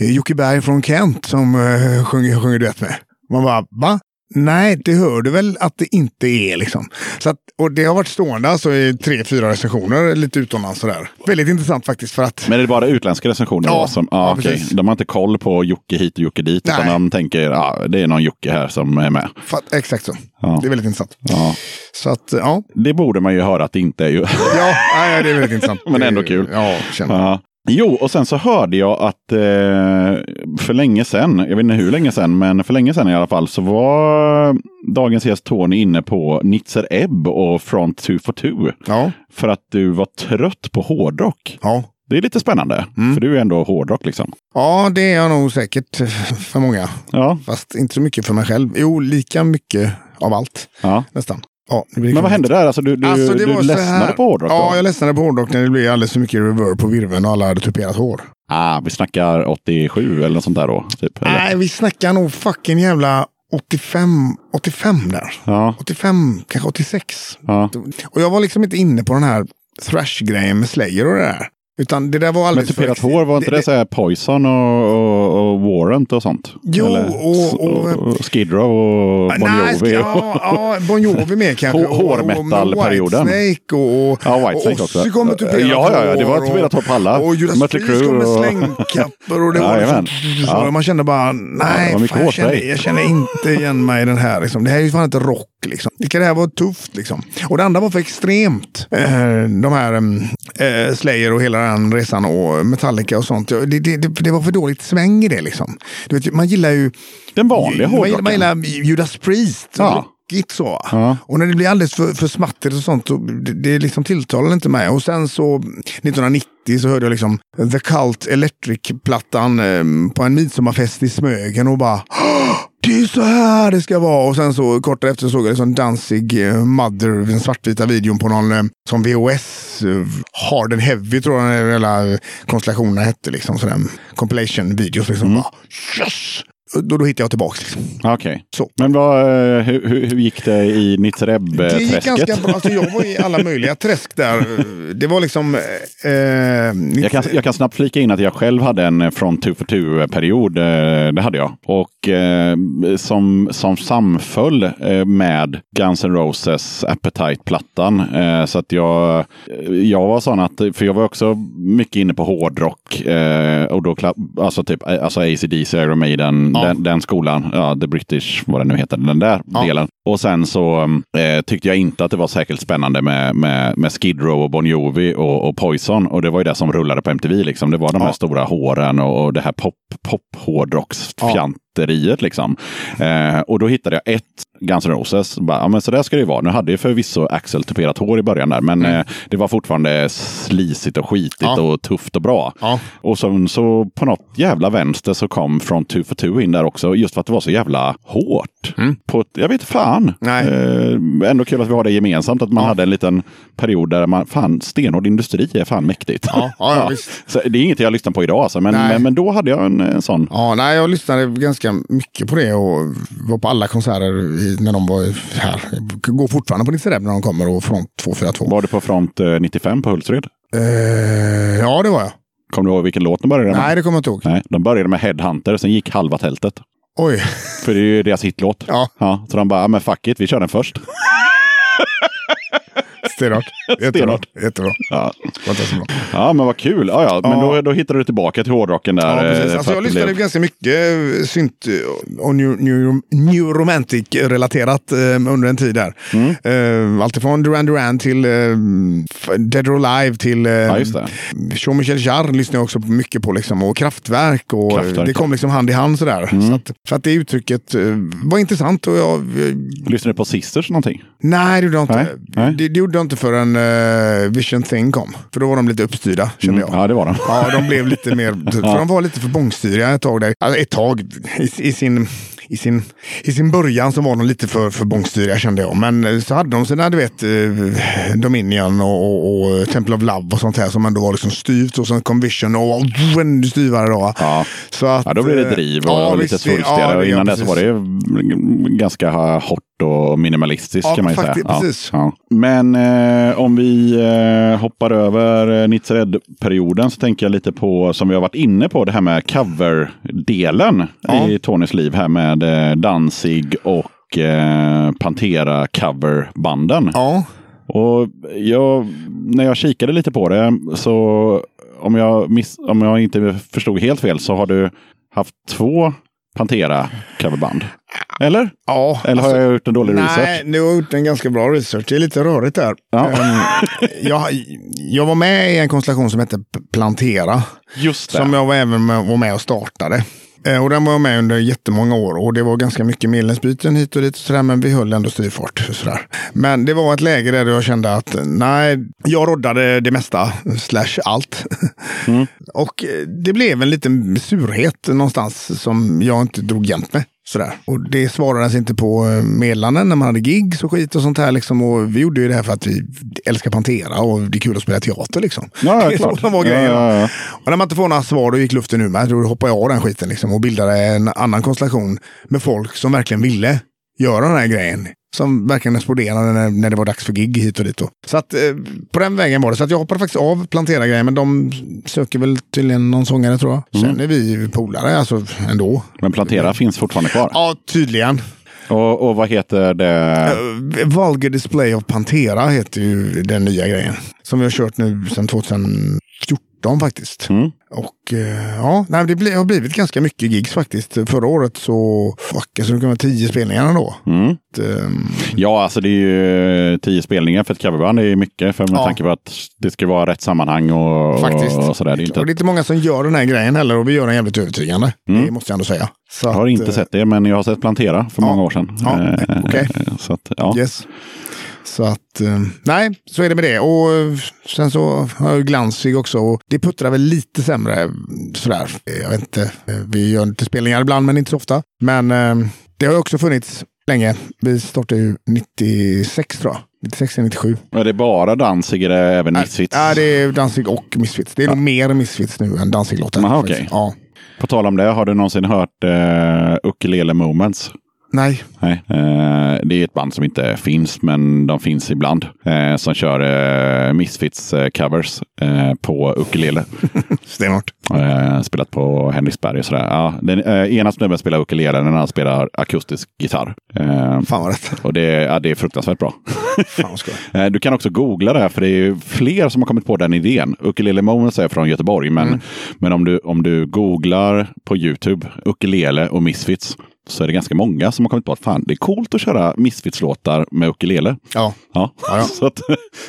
eh, Jocke Berg från Kent som eh, sjunger, sjunger duett med. Man bara, va? Nej, det hör du väl att det inte är liksom. Så att, och det har varit stående alltså i tre, fyra recensioner lite utomlands sådär. Väldigt intressant faktiskt för att Men är det bara utländska recensioner? Ja, som, ja, ah, okej. precis. De har inte koll på Jocke hit och Jocke dit. Utan Nej. de tänker ah, det är någon Jocke här som är med. för att, exakt så. Ja. Det är väldigt intressant. Ja. Så att, ja. Det borde man ju höra att det inte är. Ju. Ja, nej, det är väldigt intressant. Men ändå kul. Ja, känner. Ja. Jo, och sen så hörde jag att eh, för länge sedan, jag vet inte hur länge sedan, men för länge sedan i alla fall, så var dagens gäst Tony inne på Nitzer Ebb och Front 242. Ja, För att du var trött på hårdrock. ja. Det är lite spännande, Mm. för du är ändå hårdrock liksom. Ja, det är jag nog säkert för många. Ja, Fast inte så mycket för mig själv. Jo, lika mycket av allt. ja. Nästan. Ja, Men vad hände där? Alltså, du du, Alltså, du ledsnade på hårdrock? Ja, då? jag ledsnade på hårdrock när det blev alldeles för mycket reverb på virveln och alla hade tuperat hår. ah, vi snackar 87 eller något sånt där då? Typ, eller? Nej, vi snackar nog fucking jävla 85, 85 där. Ja, 85, kanske 86. ja. Och jag var liksom inte inne på den här thrash-grejen med Slayer och det där. Utan det där var Men alldeles tuperat hår, var inte det, så här Poison och, och, och Warrant och sånt? Jo, och- och- Skid Row och Bon Jovi. ja, ja, Bon Jovi med kanske. Hår- hårmetal-perioden. Whitesnake och, Ja, Whitesnake och också. Ozzy kommer tuperat Ja, ja, ja, det var tuperat hår på alla. Och Judas Priest kom med och- slängkappor och det var liksom, Ja. och Man kände bara, Ja, nej, det mycket fan, jag, känner, jag känner inte igen mig i den här. Liksom. Det här är ju fan inte rock. Liksom. Det kan det här vara tufft. Liksom. Och det andra var för extremt. Eh, de här eh, Slayer och hela den resan och Metallica och sånt. Det, det, det, var för dåligt sväng i det. Liksom. Du vet, man gillar ju Den vanliga gillar, man hårdrocken. gillar Judas Priest. Ja. Så. Ja. Och när det blir alldeles för, för smattigt och sånt, så det, det liksom tilltalar inte mig. Och sen så 1990 så hörde jag liksom The Cult Electric-plattan eh, på en midsommarfest i Smögen och bara "Åh, det är så här det ska vara. Och sen så kort efter såg jag liksom Danzig eh, Mother, den svartvita videon på någon eh, som VHS, eh, Hard and Heavy tror jag den hela konstellationen hette. Liksom, sådär, compilation videos. Liksom. Mm. Bara, yes! Då, då hittade jag tillbaka. Liksom. Okej. Så. Men vad, eh, hur, hur, gick det i Det gick ganska bra. Alltså, jag var i alla möjliga träsk där. Det var liksom... Eh, Jag kan, jag kan snabbt flika in att jag själv hade en Front 2 for 2-period. Det hade jag. Och eh, som, som samföll eh, med Guns N' Roses Appetite-plattan. Eh, så att jag, jag var sån att, för jag var också mycket inne på hårdrock. Eh, och då, alltså typ alltså ACDC, Iron Maiden, Ja. den, den skolan. Ja, The British, vad det nu heter, den där Ja. delen. Och sen så eh, tyckte jag inte att det var särskilt spännande med, med, med Skid Row och Bon Jovi och, och Poison. Och det var ju det som rullade på MTV. Liksom. Det var de här Ja. stora håren och, och det här pop, pop hårdrocksfjanteriet. Liksom. Eh, och då hittade jag ett Guns N' Roses. Bara, ja, men så där ska det ju vara. Nu hade ju förvisso Axel tuperat hår i början där, men eh, det var fortfarande slisigt och skitigt Mm. Ja. och tufft och bra. Ja. Och sen så på något jävla vänster så kom Front 2 for 2 in där också. Just för att det var så jävla hårt. På ett, jag vet fan. Mm. Nej. Eh, ändå kul att vi har det gemensamt. Att man Ja. hade en liten period där man, fan, stenhård industri är fan mäktigt. Ja, ja, ja, det är inget jag lyssnar på idag alltså, men, men, men då hade jag en, en sån. Ja, nej, jag lyssnade ganska mycket på det och var på alla konserter när de var här. Jag går fortfarande på Nisse Reb när de kommer och Front 242. Var du på Front eh, 95 på Hultsfred? Eh, ja, det var jag. Kommer du ihåg vilken låt de började med? Nej, det kommer jag inte ihåg. Nej, de började med Headhunter, sen gick halva tältet. Oj. För det är ju deras hitlåt. Ja. Ja, så de bara, "Ja, men fuck it, vi kör den först. Stenhårt. Jättebra. Jättebra. Ja. Ja, men vad kul. Ja, ja. Men Ja. då, då hittade du tillbaka till hårdrocken där. Ja, eh, precis. Alltså, jag lyssnade blev- ganska mycket eh, synt eh, och new, new, new romantic-relaterat under en tid där. Mm. Eh, Alltifrån Duran Duran till f- Dead or Alive till eh, Ja. Jean-Michel Jarre lyssnade jag också mycket på. Liksom, och Kraftwerk. Och Kraftwerk, Mm. det kom liksom hand i hand sådär. Så, att, så att det uttrycket var intressant. Och jag, eh, Lyssnade du på Sisters någonting? nej, det gjorde jag inte. Nej, nej. Det, det gjorde jag inte förrän uh, Vision Thing kom. För då var de lite uppstyrda, kände jag. Mm. Ja, det var de. Ja, de blev lite mer... För de var lite för bångstyriga ett tag. Där. Alltså ett tag i, i, sin, i, sin, i sin början så var de lite för, för bångstyriga kände jag. Men eh, så hade de sina, du vet, eh, Dominion och, och, och Temple of Love och sånt här som ändå var liksom styvt. Och sen kom Vision och ännu styvare då. Ja. Så att, Ja, då blev det eh, driv och ja, lite visst, det- svulstigare. ja, och ja, innan dess precis. var det ganska hårt och minimalistiskt Ja, kan man ju faktiskt, säga. precis. Ja. Men eh, om vi eh, hoppar över eh, Nitz Red-perioden så tänker jag lite på, som vi har varit inne på, det här med cover-delen i Tonys liv här med eh, Danzig och eh, Pantera coverbanden. Ja, Och jag, när jag kikade lite på det så om jag, miss, om jag inte förstod helt fel så har du haft två Pantera coverband. Eller? ja. Eller har alltså, jag gjort en dålig Nej, research? nu har jag gjort en ganska bra research. Det är lite rörigt där. Ja. Ehm, jag, jag var med i en konstellation som hette Plantera. Just det. Som jag var även med, var med och startade. Eh, och den var jag med under jättemånga år och det var ganska mycket medlemsbyten hit och dit och sådär, men vi höll ändå styrfart. Sådär. Men det var ett läge där jag kände att nej, jag roddade det mesta, slash allt. och eh, det blev en liten surhet någonstans som jag inte drog jämt med. Sådär. Och det svarades inte på eh, meddelanden när man hade gigs och skit och sånt här. Liksom. Och vi gjorde ju det här för att vi älskar Pantera och det är kul att spela teater. Liksom. Ja, det är klart. var Ja, ja, ja. Och när man inte får några svar, då gick luften ur mig. Då hoppade jag av den skiten liksom, och bildade en annan konstellation med folk som verkligen ville göra den här grejen. Som verkligen exploderade när, när det var dags för gig hit och dit. Då. Så att eh, på den vägen var det. Så att jag hoppade faktiskt av Plantera-grejen, men de söker väl tydligen någon sångare tror jag. Sen är vi polare, alltså ändå. Men Plantera finns fortfarande kvar. Ja, tydligen. Och, och vad heter det? Uh, Vulgar Display of Pantera heter ju den nya grejen. Som vi har kört nu sedan 2014 faktiskt. Mm. Och eh, ja, nej, det har blivit ganska mycket gigs faktiskt. Förra året så, fuck, det kan vara tio spelningar ändå. Mm. Ehm, Ja, alltså det är ju tio spelningar för ett coverband. Det är mycket. För med Ja. tanke på att det ska vara rätt sammanhang och, Faktiskt. och sådär. Det är inte, Och det är inte många som gör den här grejen heller och vi gör den jävligt övertygande. Det måste jag ändå säga. Så jag har att, inte eh, sett det, men jag har sett Plantera för Ja. många år sedan. Ja, Eh, okej. Så att, ja. Yes. Så att, eh, nej, så är det med det. Och eh, sen så har jag Glansig också. Och det puttrar väl lite sämre. eh, Sådär. Eh, Jag vet inte. eh, Vi gör lite spelningar ibland, men inte så ofta. Men eh, det har ju också funnits länge. Vi startade ju 96 tror jag. 96 eller 97. Är det bara Danzig eller även Misfits? Ja, det är Danzig och Misfits. Det är nog mer Misfits nu än Danzig-låtar. Faktiskt. okej. Ja. På tal om det, har du någonsin hört uh, Ukulele Moments? Nej. Nej. Eh, det är ett band som inte finns, men de finns ibland. eh, som kör eh, covers eh, på ukulele. Stenhårt. Spelat på Henriksberg och sådär. Ja, den ena snubben spelar ukulele, den andra spelar akustisk gitarr. Eh, Fan vad rätt. och det, ja, det är fruktansvärt bra. Fan vad Du kan också googla det här, för det är fler som har kommit på den idén. Ukulele Moments är från Göteborg, men, Mm. men om, du, om du googlar på YouTube, ukulele och Misfits, så är det ganska många som har kommit på att fan, det är coolt att köra Misfits-låtar med ukulele. Ja, Ja, Ja. Så att,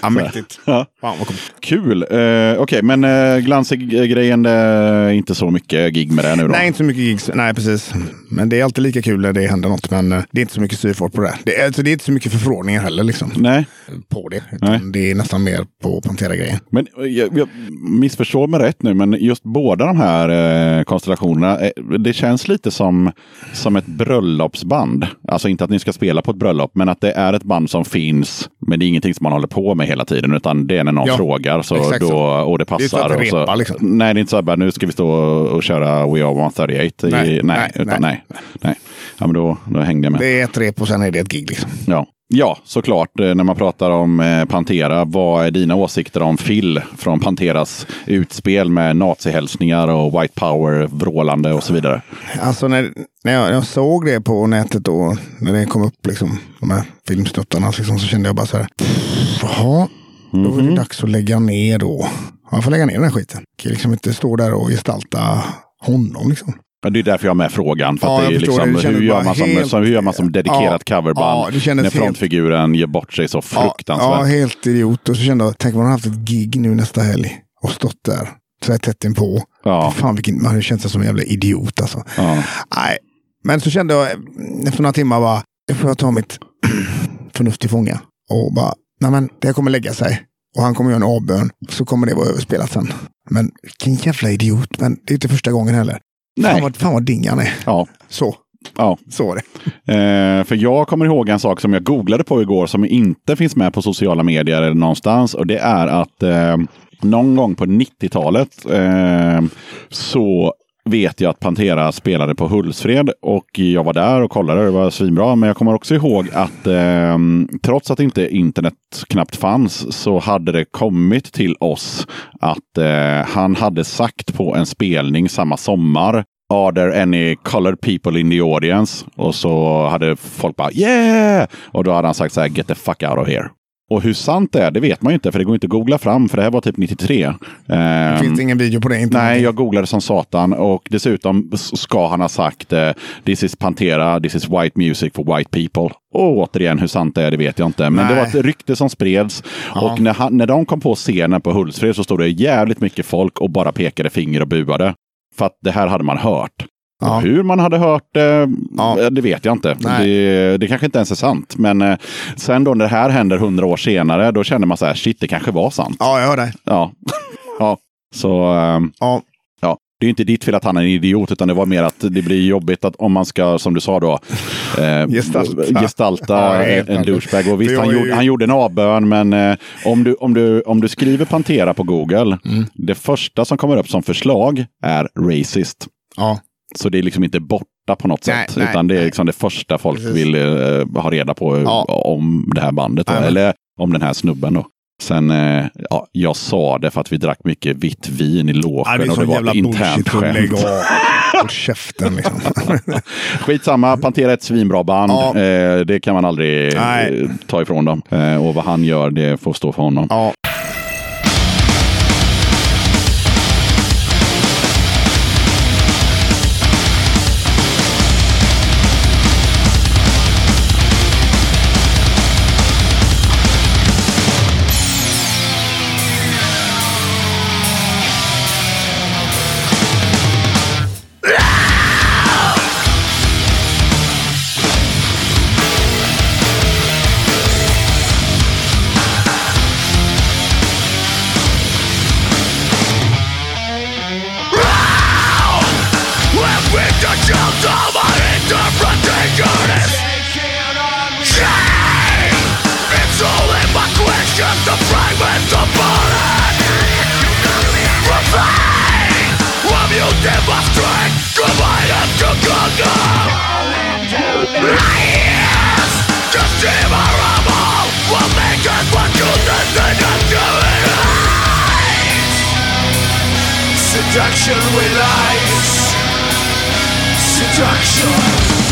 ja mäktigt. ja. Coolt. Kul! Eh, Okej, men eh, glansig-grejen, är inte så mycket gig med det nu då? Nej, inte så mycket gigs. Nej, precis. Men det är alltid lika kul när det händer något. Men eh, det är inte så mycket styrfart på det. Det är, alltså, det är inte så mycket förfrågningar heller liksom, Nej, på det. Nej. det är nästan mer på Pantera-grejen. men eh, jag, jag missförstår mig rätt nu, men just båda de här eh, konstellationerna, eh, det känns lite som, som ett bröllopsband. Alltså inte att ni ska spela på ett bröllop, men att det är ett band som finns, men det är ingenting som man håller på med hela tiden, utan det är när någon Ja, frågar så då, så. och det Det är passar. att repar, liksom. Nej, det är inte så att bara, nu ska vi stå och köra We Are 138. I, Nej, nej, nej, utan nej. nej. Ja, men då, då hängde jag med. Det är ett rep och sen är det ett gig. Liksom. Ja. Ja, såklart. Eh, När man pratar om eh, Pantera, vad är dina åsikter om Phil från Panteras utspel med nazihälsningar och white power, vrålande och så vidare? Alltså när, när jag, jag såg det på nätet då, när det kom upp liksom, de här filmsnuttarna, liksom, så kände jag bara så här. "Pff, Jaha, Då är det dags att lägga ner då. Man får lägga ner den här skiten. Kan liksom inte stå där och gestalta honom liksom. Ja, Det är därför jag har med frågan. För Ja, att det jag är förstår liksom, det. Det kändes hur, gör man som, helt- som, hur gör man som dedikerat Ja, coverband ja, när helt- frontfiguren ger bort sig så fruktansvärt? Ja, helt idiot. Och så kände jag, tänk om man har haft ett gig nu nästa helg och stått där så här tätt inpå. Ja. Fan vilken, man hade känt sig som en jävla idiot alltså. Ja. Nej, men så kände jag efter några timmar bara, nu får jag ta mitt förnuft till fånga. Och bara, nej men det här kommer lägga sig. Och han kommer göra en avbön. Så kommer det vara överspelat sen. Men vilken jävla idiot. Men det är inte första gången heller. Nej. Fan vad, fan vad ding han är. Ja. Så, Ja. så var det. Eh, för jag kommer ihåg en sak som jag googlade på igår som inte finns med på sociala medier eller någonstans. Och det är att eh, någon gång på 90-talet eh, så vet jag att Pantera spelade på Hultsfred och jag var där och kollade. Det var svinbra. Men jag kommer också ihåg att eh, trots att inte internet knappt fanns så hade det kommit till oss att eh, han hade sagt på en spelning samma sommar Are there any colored people in the audience? Och så hade folk bara yeah! Och då hade han sagt så här get the fuck out of here. Och hur sant det är, det vet man ju inte för det går inte att googla fram för det här var typ 93. Det Ehm, finns ingen video på det. Inte Nej, jag googlade som satan och dessutom ska han ha sagt eh, This is Pantera, this is white music for white people. Och återigen, hur sant det är, det vet jag inte. Men det Nej. var ett rykte som spreds. Ja. Och när, han, när de kom på scenen på Hultsfred så stod det jävligt mycket folk och bara pekade finger och buade. För att det här hade man hört. Ja. Hur man hade hört det, Ja. det vet jag inte. Det, det kanske inte ens är sant. Men eh, sen då när det här händer hundra år senare, då känner man så här, shit, det kanske var sant. Ja, jag hör dig. Ja. ja. Så ehm, Ja, Ja, det är inte ditt fel att han är en idiot, utan det var mer att det blir jobbigt att om man ska, som du sa då, eh, Gestalta. gestalta en ärligt. douchebag. Och visst, han, ju- gjorde, han gjorde en avbön, men eh, om, du, om, du, om du skriver Pantera på Google, Mm. det första som kommer upp som förslag är racist. ja. Så det är liksom inte borta på något Nej, sätt, nej, utan det är nej. liksom det första folk Precis. vill eh, ha reda på Ja. om det här bandet, då, eller om den här snubben. Då. Sen, eh, ja, jag sa det för att vi drack mycket vitt vin i är och det var internt skämt. Håll käften liksom. Skitsamma, Pantera är ett svinbra band. Ja. Eh, det kan man aldrig eh, ta ifrån dem. Eh, och vad han gör, det får stå för honom. Seduction with lies. Seduction.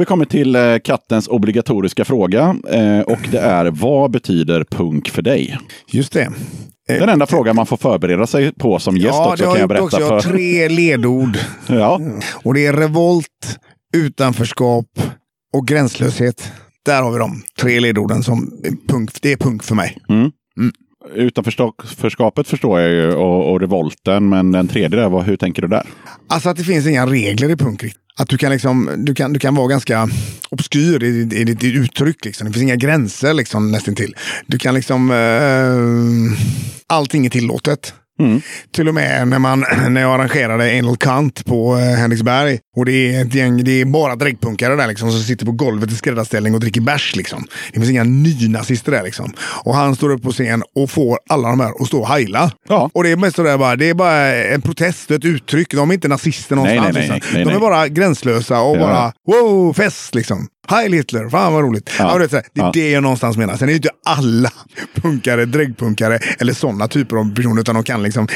Vi kommit till eh, kattens obligatoriska fråga. Eh, och det är, vad betyder punk för dig? Just det. Den enda frågan man får förbereda sig på som gäst ja, också det har kan jag berätta. också. Jag har för... tre ledord. Ja, Och det är revolt, utanförskap och gränslöshet. Där har vi de tre ledorden som punk, det är punk för mig utanförskapet förstår jag ju och, och revolten. Men den tredje där, vad, hur tänker du där? Alltså att det finns inga regler i punk. Att du kan, liksom, du kan, du kan vara ganska obskyr i, i, i ditt uttryck. Liksom. Det finns inga gränser liksom, nästan till. Du kan liksom... Eh, allting är tillåtet. Till och med när, man, när jag arrangerade Anal Kant på eh, Henriksberg. Och det är ett gäng, det är bara dräggpunkare där liksom, som sitter på golvet i skräddarställning och dricker bärs. Liksom. Det finns inga nynazister där. Liksom. Och han står upp på scen och får alla de här att stå och heila. Ja. Och det är mest sådär bara, det är bara en protest och ett uttryck. De är inte nazister någonstans. nej, nej, liksom. nej, De är nej. bara gränslösa och Ja. bara wow, fest liksom. Heil Hitler, fan vad roligt. Ja. Ja. det, det är det jag någonstans menar. Sen är det inte alla punkare, dräggpunkare eller sådana typer av personer. Utan de kan liksom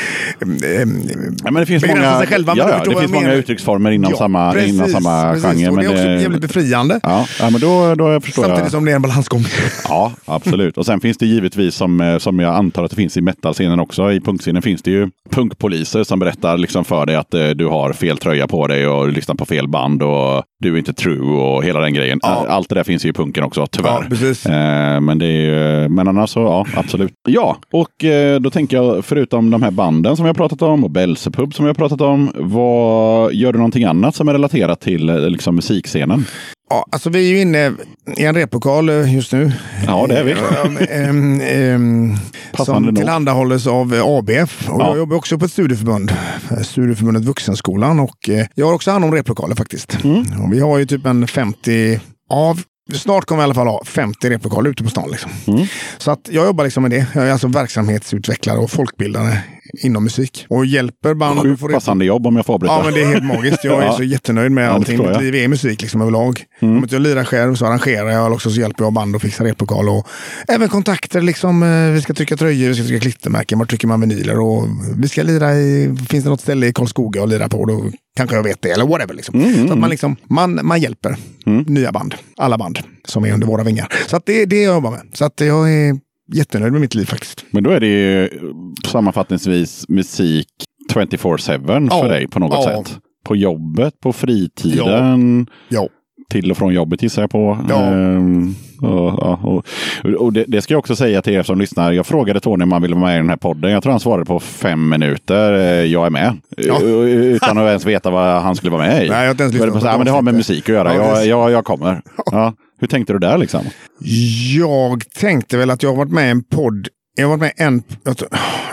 ehm, Ja, men det finns många, sig själva. men ja, du det finns många uttrycksformer inom Ja, samma, precis, inom samma precis. genre. Och det är men också det- jävligt befriande. Ja, ja, men då, då förstår Samtidigt jag. som det är en balansgång. Ja, absolut. Och sen finns det givetvis, som, eh, som jag antar att det finns i metalscenen också, i punkscenen finns det ju punkpoliser som berättar liksom för dig att eh, du har fel tröja på dig och lyssnar på fel band och du är inte true och hela den grejen. Ja. Allt det där finns ju i punken också, tyvärr. Ja. Eh, men, det är, ju- men annars så, ja, absolut. Ja, och eh, då tänker jag, förutom de här banden som vi har pratat om och Belsepub som vi har pratat om, vad gör du någonting annat som är relaterat till eh, liksom, musikscenen? Ja, alltså vi är ju inne i en replokal eh, just nu. Ja, det är vi. Ehm, ehm, Passande som tillhandahålles av eh, ABF. Och Ja. Jag jobbar också på ett studieförbund, eh, Studieförbundet Vuxenskolan. Och eh, jag har också hand om replokaler faktiskt. Mm. Och vi har ju typ en 50 av Snart kommer vi i alla fall ha 50 replokaler ute på stan. Liksom. Mm. Så att jag jobbar liksom med det. Jag är alltså verksamhetsutvecklare och folkbildare inom musik. Och hjälper band. Sjukt passande jobb om jag får avbryta. Ja, men det är helt magiskt. Jag är så jättenöjd med Ja, allting. Mitt liv är musik liksom överlag. Om inte jag lirar själv så arrangerar jag också så hjälper jag band att fixa replokal. Och även kontakter. Liksom, eh, vi ska trycka tröjor, vi ska trycka klistermärken. Var trycker man vinyler? Och vi ska lira i, finns det något ställe i Karlskoga att lira på? Då kanske jag vet det. Eller whatever. Liksom. Mm, så att man, liksom, man, man hjälper nya band. Alla band som är under våra vingar. Så att det är det jag jobbar med. Så att jag är jättenöjd med mitt liv faktiskt. Men då är det ju sammanfattningsvis musik 24-7 Ja. för dig på något Ja. sätt. På jobbet, på fritiden, Ja. till och från jobbet gissar jag på. Ja. Ehm, och, och, och det, det ska jag också säga till er som lyssnar. Jag frågade Tony om han ville vara med i den här podden. Jag tror han svarade på fem minuter. eh, Jag är med. Ja. U- Utan att ens veta vad han skulle vara med i. Nej, jag har inte ens lyssnat Men, men det har med musik att göra. Ja, Jag, jag, jag kommer. Ja. Hur tänkte du där liksom? Jag tänkte väl att jag har varit med i en podd. Jag har varit med en,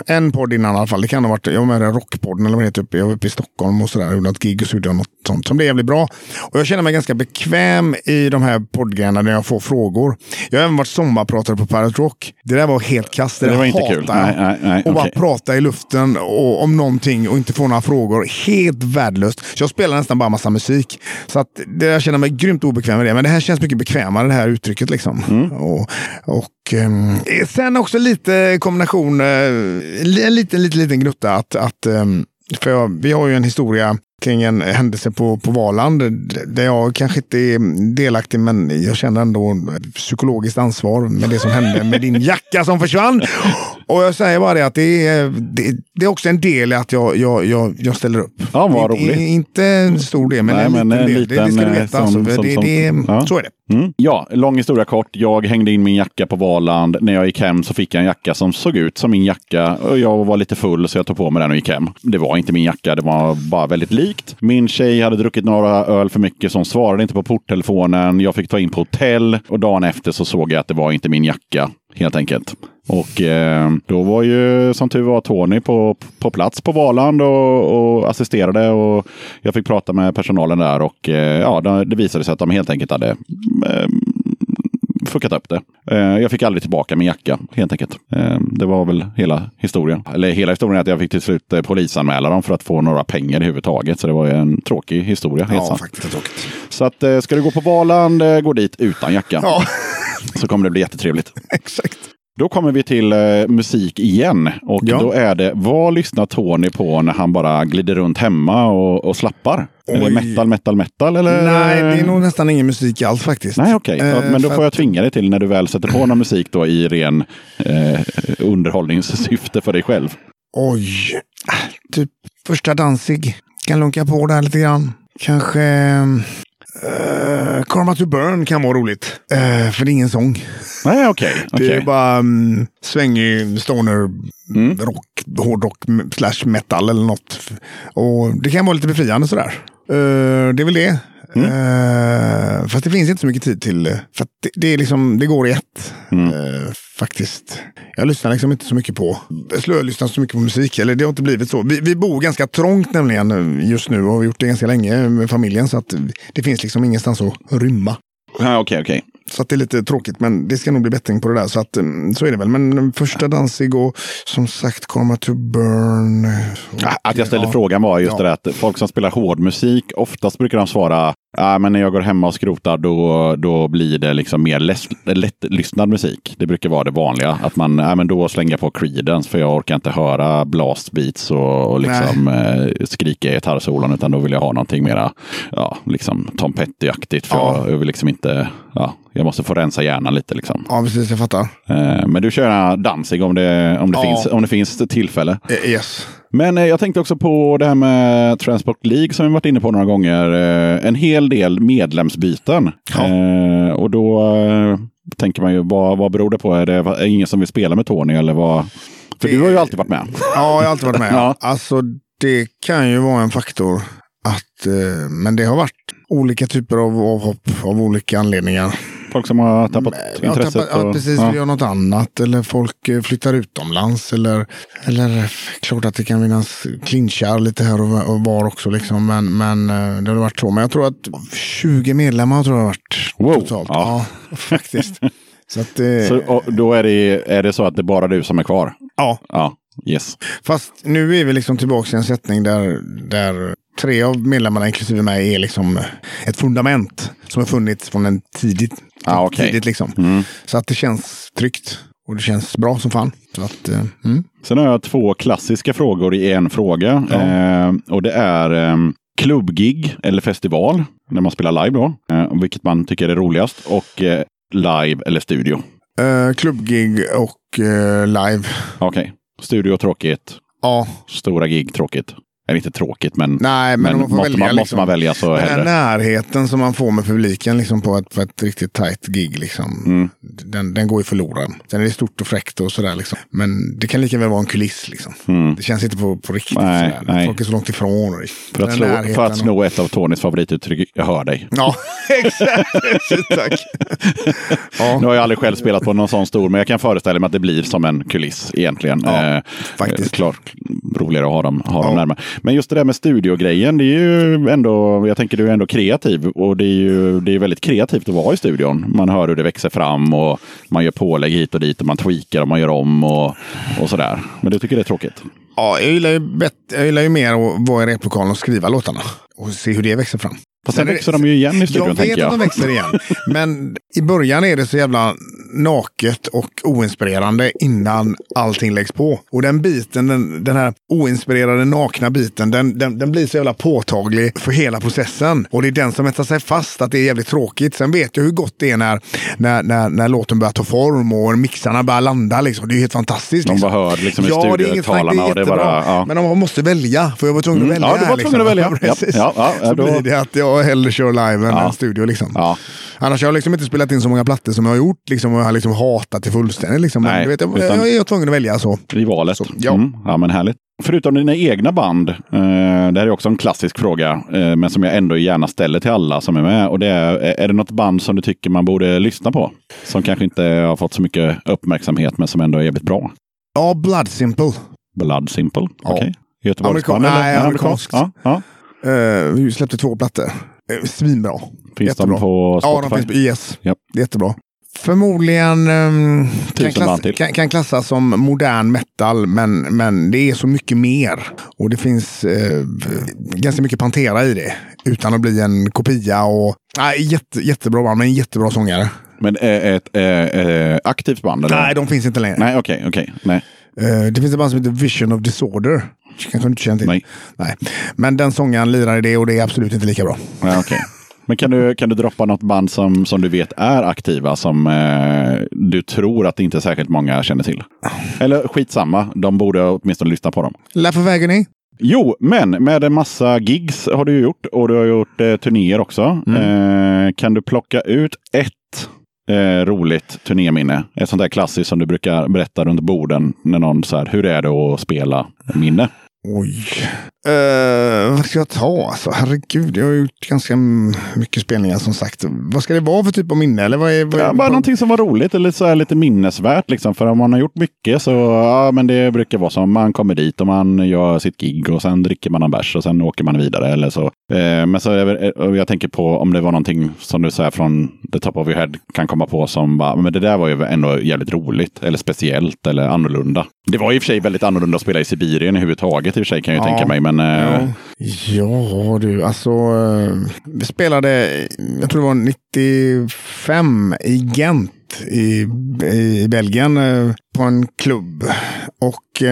en podd innan i alla fall. Det kan ha varit, jag var med i Rockpodden eller vad det heter. Uppe, jag var uppe i Stockholm och sådär. Gjorde något gig och så gjorde jag något sånt som blev jävligt bra. Och jag känner mig ganska bekväm i de här poddgrejerna när jag får frågor. Jag har även varit sommarpratare på Pirate Rock. Det där var helt kast. Det, Det var inte kul. Nej, nej, nej, och bara prata i luften och, om någonting och inte få några frågor. Helt värdelöst. Så jag spelar nästan bara massa musik. Så att det, jag känner mig grymt obekväm med det. Men det här känns mycket bekvämare, det här uttrycket. Liksom. Mm. Och, och eh, sen också lite kombination, eh, en liten, liten, liten gnutta att, att ehm, för vi har ju en historia kring en händelse på, på Valand där jag kanske inte är delaktig men jag känner ändå psykologiskt ansvar med det som hände med din jacka som försvann. Och jag säger bara det att det är, det, det är också en del i att jag, jag, jag, jag ställer upp. Ja, vad roligt. inte en stor del men Nej, en liten men en del. det, det liten, ska du eh, veta. alltså, som- för som- det, som- det, ja. Så är det. Mm. Ja, lång historia kort. Jag hängde in min jacka på Valand. När jag gick hem så fick jag en jacka som såg ut som min jacka. Jag var lite full så jag tog på mig den och gick hem. Det var inte min jacka, det var bara väldigt likt. Min tjej hade druckit några öl för mycket så hon svarade inte på porttelefonen. Jag fick ta in på hotell och dagen efter så såg jag att det var inte min jacka. Helt enkelt. Och eh, då var ju som tur var Tony på, på plats på Valand och, och assisterade. Och jag fick prata med personalen där och eh, ja, det, visade sig att de helt enkelt hade eh, fuckat upp det. Eh, jag fick aldrig tillbaka min jacka helt enkelt. Eh, det var väl hela historien. Eller hela historien är att jag fick till slut eh, polisanmäla dem för att få några pengar i huvud taget. Så det var en tråkig historia. Ja, sant. faktiskt. Tråkigt. Så att, ska du gå på Valand, gå dit utan jacka. Ja, Så kommer det bli jättetrevligt. exakt. Då kommer vi till eh, musik igen. Och Ja. då är det, vad lyssnar Tony på när han bara glider runt hemma och, och slappar? Är det Oj. metal, metal, metal? Eller? Nej, det är nog nästan ingen musik alls faktiskt. Nej, okej. Ja, Eh, Men då får jag tvinga dig till när du väl sätter på någon musik då i ren eh, underhållningssyfte för dig själv. Oj, typ första Danzig. Kan lunka på där lite grann. Kanske... Uh, Karma to Burn kan vara roligt. Eh, för det är ingen sång. Nej, okej. Det okej. är bara um, svängig stoner, Mm. rock, hårdrock slash metal eller något. Och det kan vara lite befriande sådär. Eh, det är väl det. Mm. Eh, fast det finns inte så mycket tid till. För det, det, är liksom, det går i ett. Mm. Eh, faktiskt. Jag lyssnar liksom inte så mycket på jag slölyssnar så mycket på musik. Eller det har inte blivit så. Vi, vi bor ganska trångt nämligen just nu och har gjort det ganska länge med familjen. Så att det finns liksom ingenstans att rymma. Okej, okej. Så det är lite tråkigt, men det ska nog bli bättring på det där. Så, att, mm, så är det väl. Men mm, första Danzig och som sagt Karma to Burn. Ja, Att jag ställde Ja. frågan var just Ja. det där att folk som spelar hård musik, oftast brukar de svara Ja, men när jag går hemma och skrotar då, då blir det liksom mer lätt, lättlyssnad musik. Det brukar vara det vanliga. Att man, ja, men då slänger jag på Creedence för jag orkar inte höra blast beats och, och liksom, eh, skrika gitarrsolon utan då vill jag ha någonting mera ja, liksom Tom Petty-aktigt. För Ja. jag, jag vill liksom inte, ja, jag måste få rensa hjärnan lite liksom. Ja, precis. Jag fattar. Eh, men du kör Danzig om det, om det, Ja. finns, om det finns tillfälle. Eh, Yes. Men eh, jag tänkte också på det här med Transport League som vi varit inne på några gånger. Eh, en hel del medlemsbyten. Ja. Och då tänker man ju, vad, vad beror det på? Är det är det ingen som vill spela med Tony? Eller vad? För Det- du har ju alltid varit med. Ja, jag har alltid varit med. Ja. Alltså, det kan ju vara en faktor. Att, men det har varit olika typer av avhopp av olika anledningar. Folk som har tappat Ja, intresset. tappat, ja, och- precis. ja. Vi gör något annat. Eller folk eh, flyttar utomlands. Eller, eller klart att det kan finnas clinchar lite här och va- och var också. Liksom. Men, men eh, det har varit så. Men jag tror att 20 medlemmar tror jag har varit Wow. totalt. Ja. Ja, faktiskt. så att, eh, Så, och då är det, är det så att det är bara du som är kvar? ja. Ja, yes. Fast nu är vi liksom tillbaka i en sättning där, där tre av medlemmarna, inklusive mig, är liksom ett fundament som har funnits från en tidigt. Ah, okej. tidigt liksom. Mm. Så att det känns tryggt. Och det känns bra som fan. Så att, eh, mm. Sen har jag två klassiska frågor i en fråga. Ja. Eh, och det är eh, klubbgig eller festival, när man spelar live då. Eh, vilket man tycker är roligast. Och eh, live eller studio. Eh, klubbgig och eh, live. Okej, studio tråkigt. Ja, Stora gig tråkigt. Eller inte tråkigt, men, nej, men, men man måste, välja. man, måste liksom, man välja så den här närheten som man får med publiken liksom på, ett, på ett riktigt tajt gig. Liksom, Mm. den, den går ju förlorad. Sen är det stort och fräckt och sådär. Liksom. Men det kan lika väl vara en kuliss. Liksom. Mm. Det känns inte på, på riktigt. Nej, nej. Folk är så långt ifrån. Och, För att, slå, för att och- sno ett av Tonys favorituttryck, jag hör dig. Ja, exakt. Tack. ja, Nu har jag aldrig själv spelat på någon sån stor, men jag kan föreställa mig att det blir som en kuliss egentligen. Ja, eh, faktiskt. Klart roligare att ha dem, ha dem Ja. närmare. Men just det där med studiogrejen, det är ju ändå, jag tänker du är ändå kreativ och det är ju det är väldigt kreativt att vara i studion. Man hör hur det växer fram och man gör pålägg hit och dit och man tweakar och man gör om och, och sådär. Men du tycker det är tråkigt? ja, jag, gillar ju bett, jag gillar ju mer att vara i replokalen och skriva låtarna. Och se hur det växer fram. Fast sen är växer de ju igen i studion Jag vet tänker att jag. de växer igen. Men i början är det så jävla naket och oinspirerande innan allting läggs på. Och den biten, den, den här oinspirerade nakna biten, den, den, den blir så jävla påtaglig för hela processen. Och det är den som äter sig fast, att det är jävligt tråkigt. Sen vet jag hur gott det är när, när, när, när låten börjar ta form och mixarna börjar landa. Liksom. Det är ju helt fantastiskt. De liksom. bara hör liksom i Ja, det är snack, det är det jättebra. bara... Ja. Men de måste välja, för jag var tvungen att Mm. välja. Ja, du var tvungen att välja. Ja, precis. ja, ja, då- blir det att jag hellre kör live än Ja. en studio. Liksom. Ja. Annars har jag liksom inte spelat in så många plattor som jag har gjort. Liksom, och jag har liksom hatat det fullständigt. Liksom. Men Nej, du vet, jag, utan- jag är tvungen att välja så. i valet. Så, ja. Mm, ja, men härligt. Förutom dina egna band, eh, det här är också en klassisk fråga, eh, men som jag ändå gärna ställer till alla som är med. Och det är, är det något band som du tycker man borde lyssna på? Som kanske inte har fått så mycket uppmärksamhet, men som ändå är jävligt bra. Ja, Blood Simple. Blood Simple, Ja. okej. Göteborgsband? Amerika- nej, Ja, amerikanskt. Ja, ja. Uh, vi släppte två plattor. Uh, svinbra. Finns Jättebra. de på Ja, Spotify? de finns på IS. Japp. Jättebra. Förmodligen um, kan, klass, kan, kan klassas som modern metal, men, men det är så mycket mer. Och det finns eh, ganska mycket Pantera i det. Utan att bli en kopia. Och, nej, jätte, jättebra band, men en jättebra sångare. Men ett eh, eh, aktivt band? Eller? Nej, de finns inte längre. Nej, okej, okej. Nej. Eh, det finns ett band som heter Vision of Disorder. Kanske du inte känner till? Nej. Nej. Men den sångaren lirar i det och det är absolut inte lika bra. Ja, okej. Men kan du, kan du droppa något band som, som du vet är aktiva som eh, du tror att inte särskilt många känner till? Eller skitsamma, de borde åtminstone lyssna på dem. Life of Agony. Jo, men med en massa gigs har du gjort och du har gjort eh, turnéer också. Eh, kan du plocka ut ett eh, roligt turnéminne? Ett sånt där klassiskt som du brukar berätta runt borden när någon så här, hur är det att spela minne? Oj. Eh, vad ska jag ta? Alltså, herregud, jag har gjort ganska mycket spelningar som sagt. Vad ska det vara för typ av minne? Eller vad är, vad är, Ja, bara någonting som var roligt eller så här lite minnesvärt. Liksom. För om man har gjort mycket så ja, men det brukar vara som man kommer dit och man gör sitt gig och sen dricker man en bärs och sen åker man vidare. Eller så. Eh, men så och jag tänker på om det var någonting som du säger från the top of your head kan komma på som bara, men det där var ju ändå jävligt roligt eller speciellt eller annorlunda. Det var i och för sig väldigt annorlunda att spela i Sibirien överhuvudtaget i och för sig kan jag ju Ja. tänka mig. Men men, eh, Ja, du, alltså. Eh, vi spelade, jag tror det var 95 i Gent i, i Belgien eh, på en klubb. Och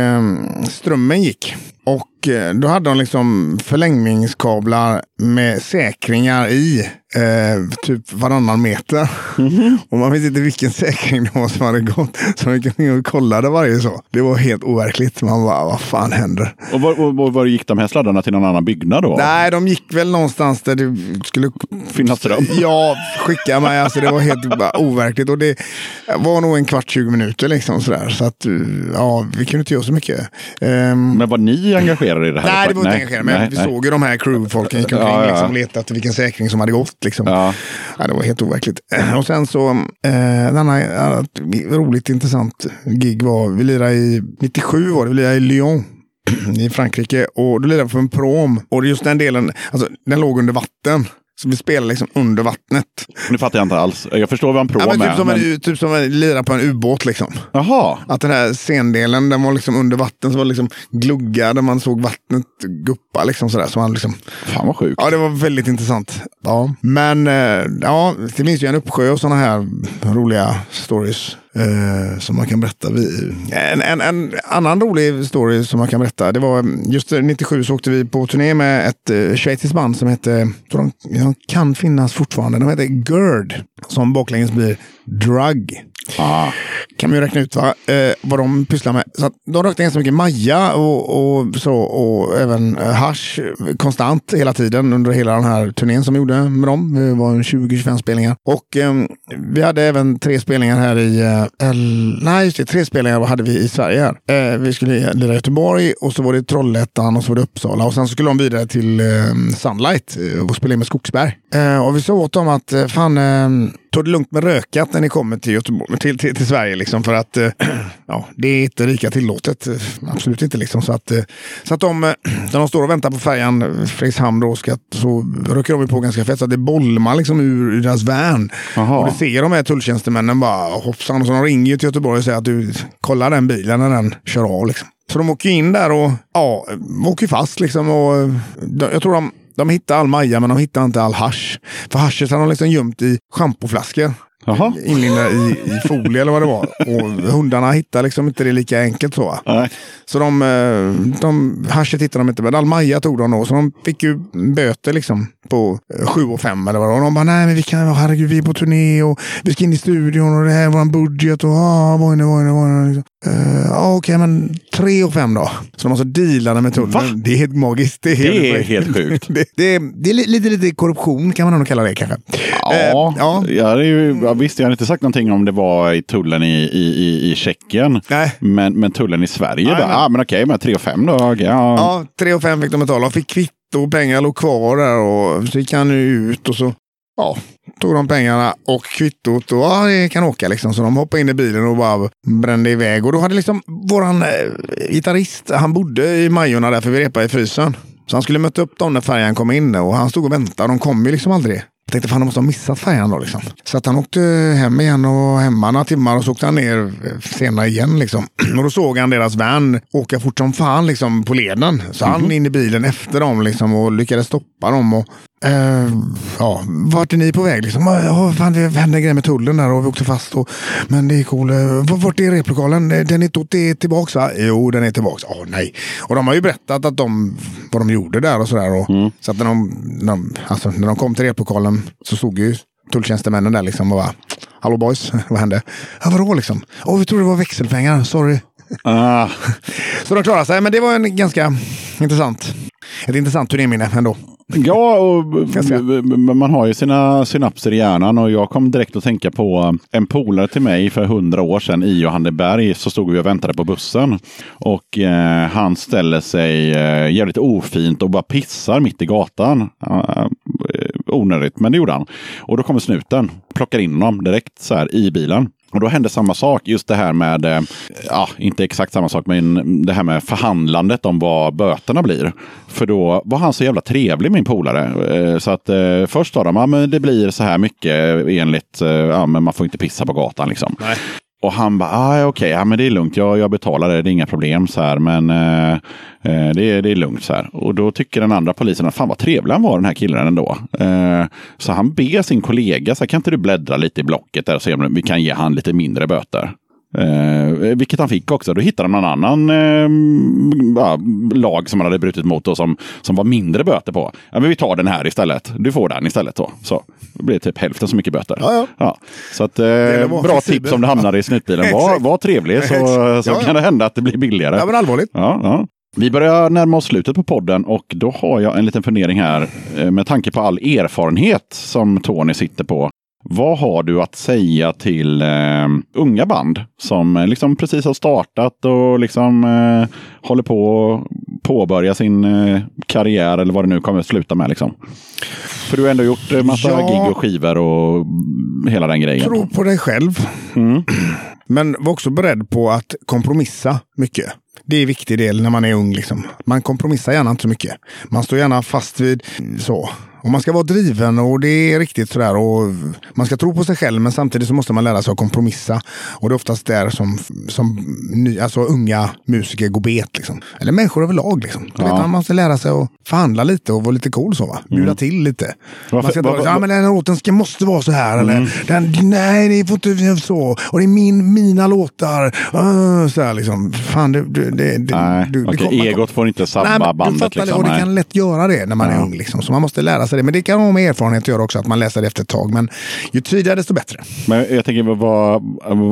strömmen gick. Och då hade de liksom förlängningskablar med säkringar i. Eh, typ varannan meter. Och man vet inte vilken säkring det var som hade gått. Så de gick och kollade varje så. Det var helt overkligt. Man bara, vad fan händer? och var, och, och var gick de här sladdarna till någon annan byggnad då? Nej, de gick väl någonstans där det skulle Finnas ström? Ja, skicka mig. Alltså, det var helt bara overkligt. Och det var nog en kvart, 20 minuter liksom sådär. Så att, ja, vi kunde inte göra så mycket. Ehm, Men var ni engagerade i det här? nej, det var inte engagerat. Men nej, vi nej. såg ju de här crewfolken gick omkring Ja, ja. liksom, letade efter vilken säkring som hade gått. Liksom. Ja. Ja, det var helt overkligt. Och sen så, eh, en annan roligt intressant gig var, vi lirade i, 97 var det, vi lirade i Lyon. I Frankrike och då lirade vi på en prom. Och just den delen, alltså den låg under vatten. Så vi spelade liksom under vattnet. Nu fattar jag inte alls. Jag förstår vad en prom Ja, men typ, som men- en, typ som att lira på en ubåt liksom. Jaha. Att den här scendelen, den var liksom under vatten, så var det liksom gluggar där man såg vattnet guppa liksom sådär. Så man liksom, Fan vad sjukt. ja, det var väldigt intressant. Ja. Men eh, ja, det finns ju en uppsjö av sådana här roliga stories. Eh, som man kan berätta. Vi, en, en, en annan rolig story som man kan berätta. Det var mm, just 97 så åkte vi på turné med ett eh, schweiziskt band som hette, tror de, de kan finnas fortfarande, de heter GERD. Som baklänges blir Drug. Ah. Kan man ju räkna ut va? Eh, vad de pysslar med. Så att de rökte ganska mycket Maja och, och, så, och även eh, hash hasch konstant hela tiden under hela den här turnén som vi gjorde med dem. Det var en 20-25 spelningar. Och eh, vi hade även tre spelningar här i, eh, nej just det, tre spelningar hade vi i Sverige här. Eh, vi skulle lira i Göteborg och så var det Trollhättan och så var det Uppsala och sen så skulle de vidare till ehm, eh, Sunlight och spela in med Skogsberg. Eh, och vi sa åt dem att eh, fan, eh, ta det lugnt med rökat när ni kommer till, Göteborg, till, till, till Sverige. Liksom, för att eh, ja, det är inte lika tillåtet. Eh, Absolut inte. Liksom, så att, eh, så att de, när de står och väntar på färjan Fredrikshamn då, ska, så röker de på ganska fett. Så att det bolmar liksom ur, ur deras van. Och det ser de här tulltjänstemännen bara hoppsan. Och så de ringer till Göteborg och säger att du kolla den bilen när den kör av. Liksom. Så de åker in där och ja, åker fast. Liksom, och, jag tror de, de hittar all maja men de hittar inte all hasch. För haschet har de liksom gömt i schampoflaskor. Jaha. Inlindade i, i folie eller vad det var. Och hundarna hittar liksom inte det lika enkelt så. Så de, eh, de haschet hittade de inte, men all maja tog de då. Så de fick ju böter liksom på 7 och 5 eller vad det var. Och de bara, nej men vi kan, herregud vi är på turné och vi ska in i studion och det här är vår budget och ah, vad är det, vad är det, vad är det. Eh, ja, Okej, men 3 och 5 då. Så de alltså dealade med tullen. Va? Det är helt magiskt. Det är Det är helt sjukt. det, det, är, det är li- lite, lite korruption kan man nog kalla det kanske. Ja, Eh, ja. ja. det är ju, visst, jag har inte sagt någonting om det var i tullen i, i, i, Tjeckien. Nej. Men, men tullen i Sverige, Nej, bara, men- ah, men okej, men 3 och 5 då. Ja. Ja, 3 och 5 fick de betala och fick kvitto och pengar låg kvar där och så gick han ut och så ja, tog de pengarna och kvittot och ja, det kan åka liksom. Så de hoppade in i bilen och bara brände iväg. Och då hade liksom våran eh, gitarrist, han bodde i Majorna där för vi repade i frysen. Så han skulle möta upp dem när färjan kom in och han stod och väntade. De kom ju liksom aldrig. Jag tänkte fan de måste ha missat färjan då liksom. Så att han åkte hem igen och hemma några timmar och så åkte han ner eh, senare igen liksom. Och då såg han deras van åka fort som fan liksom på leden. Så han in i bilen efter dem liksom och lyckades stoppa dem. Och, eh, ja, vart är ni på väg liksom? Ja, fan, det hände grejer med tullen där och vi åkte fast. Och, men det är cool. Eh, Vart är replokalen? Eh, Den är, tot- är tillbaks va? Jo, den är tillbaks. Åh nej. Och de har ju berättat att de, vad de gjorde där och sådär. Och, Så att när de, när, de, alltså, när de kom till replokalen så stod ju tulltjänstemännen där liksom och bara Hallå boys, vad hände? Ja, vadå liksom? Åh, vi trodde det var växelpengar, sorry. Ah, Så de klarade sig, men det var en ganska intressant, ett intressant turnéminne ändå. Ja, och man har ju sina synapser i hjärnan och jag kom direkt att tänka på en polare till mig för hundra år sedan i Johanneberg så stod vi och väntade på bussen. Och eh, han ställer sig eh, jävligt ofint och bara pissar mitt i gatan. Uh, onödigt, men det gjorde han. Och då kommer snuten, plockar in honom direkt så här i bilen. Och då hände samma sak, just det här med, eh, ja, inte exakt samma sak, men det här med förhandlandet om vad böterna blir. För då var han så jävla trevlig, min polare. Eh, så att eh, först sa de, ja men det blir så här mycket enligt, eh, ja men man får inte pissa på gatan liksom. Och han bara, ah, okej, ja, men det är lugnt, jag, jag betalar det, det är inga problem så här, men eh, eh, det, är, det är lugnt så här. Och då tycker den andra polisen att fan vad trevlig han var den här killen ändå. Eh, så han ber sin kollega, så här, kan inte du bläddra lite i blocket där och se om vi kan ge han lite mindre böter. Eh, vilket han fick också. Då hittade de någon annan eh, ja, lag som han hade brutit mot och som, som var mindre böter på. Ja, men vi tar den här istället. Du får den istället. Då. Så det blir typ hälften så mycket böter. Ja, ja. Så att, eh, bra flexibel. tips om det hamnar i snutbilen. Var, var trevlig så, så Ja, ja. kan det hända att det blir billigare. Ja, men allvarligt. Ja, ja. Vi börjar närma oss slutet på podden och då har jag en liten fundering här eh, med tanke på all erfarenhet som Tony sitter på. Vad har du att säga till eh, unga band som eh, liksom precis har startat och liksom eh, håller på att påbörja sin eh, karriär eller vad det nu kommer att sluta med? Liksom? För du har ändå gjort eh, massa Ja. gig och skivor och hela den grejen. Tro på dig själv. Men var också beredd på att kompromissa mycket. Det är en viktig del när man är ung. Liksom. Man kompromissar gärna inte så mycket. Man står gärna fast vid så. Och man ska vara driven och det är riktigt sådär. Och man ska tro på sig själv men samtidigt så måste man lära sig att kompromissa. Och det är oftast där som, som ny, alltså unga musiker går bet. Liksom. Eller människor överlag. Liksom. Du vet, man måste lära sig att förhandla lite och vara lite cool så. Va? Bjuda till lite. Man Varför- ska vad- vara så, ja, men den här låten ska, måste vara så här. Mm. Eller, den, nej, det får inte så. Och det är min, mina låtar. Uh, så här, liksom. Fan, det, det, det, det, Nej, du- det okej, kommer- egot får inte sabba Nej, bandet. Du fattar det, liksom. och det kan lätt göra det när man är Ja. ung. Liksom. Så man måste lära sig det. Men det kan ha med erfarenhet att göra också, att man läser det efter ett tag. Men ju tidigare desto bättre. Men jag tänker, vad,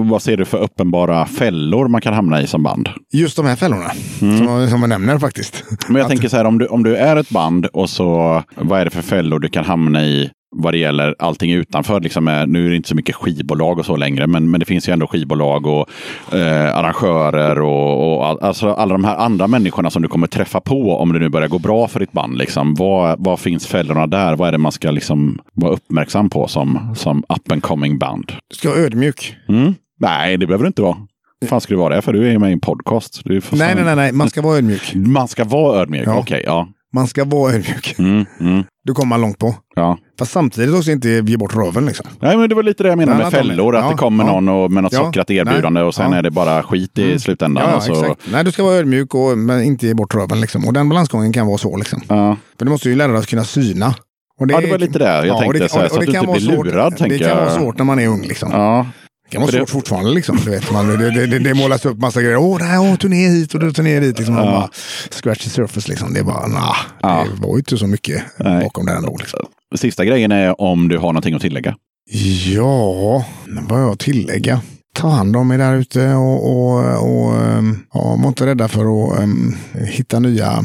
vad ser du för uppenbara fällor man kan hamna i som band? Just de här fällorna, Mm. som, som jag nämner faktiskt. Men jag Att- tänker så här, om du, om du är ett band och så, vad är det för fällor du kan hamna i vad det gäller allting utanför? Liksom, eh, nu är det inte så mycket skivbolag och så längre, men, men det finns ju ändå skivbolag och eh, arrangörer och, och all, alltså alla de här andra människorna som du kommer träffa på om det nu börjar gå bra för ditt band. Liksom. Vad, vad finns fällorna där? Vad är det man ska liksom vara uppmärksam på som, som up and coming band? Du ska vara ödmjuk. Mm? Nej, det behöver du inte vara. fan ska du vara det? För du är ju med i en podcast. Nej, nej, nej, nej, man ska vara ödmjuk. Man ska vara ödmjuk? Ja. Okej, ja. Man ska vara ödmjuk. Mm, mm, Du kommer man långt på. ja. Fast samtidigt också inte ge bort röven. Liksom. Nej, men det var lite det jag menade med fällor. Att Ja, det kommer ja. någon och med något Ja, sockrat erbjudande och sen är det bara skit i slutändan. Ja, alltså. exakt. Nej, du ska vara ödmjuk och, men inte ge bort röven. Liksom. Och den balansgången kan vara så. Liksom. För du måste ju lära dig att kunna syna. Och Ja, det var lite det jag och tänkte, så här, så att du kan inte vara blir svårt- lurad, Det kan jag. vara svårt när man är ung. Liksom. Ja. Det kan vara För det- svårt fortfarande. Liksom. Du vet, man, det, det, det, målas upp massa grejer. Åh, det här, åh, turné hit och turné dit. Liksom. Man bara, scratch the surface. Liksom. Det är bara, nah, Ja. det var ju inte så mycket Nej. bakom det ändå. Liksom. Sista grejen är om du har någonting att tillägga. Ja, vad har jag att tillägga? Ta hand om er där ute och, och, och ehm, ja, var inte rädda för att ehm, hitta nya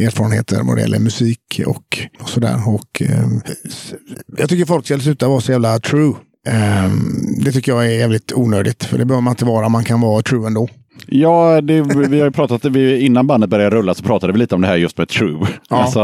erfarenheter vad det gäller musik och, och sådär. Och, ehm, s- jag tycker folk ska sluta vara så jävla true. Ehm, det tycker jag är jävligt onödigt. För det behöver man inte vara. Man kan vara true ändå. Ja, det, vi har ju pratat, vi, innan bandet började rulla så pratade vi lite om det här just med true. Ja. Alltså,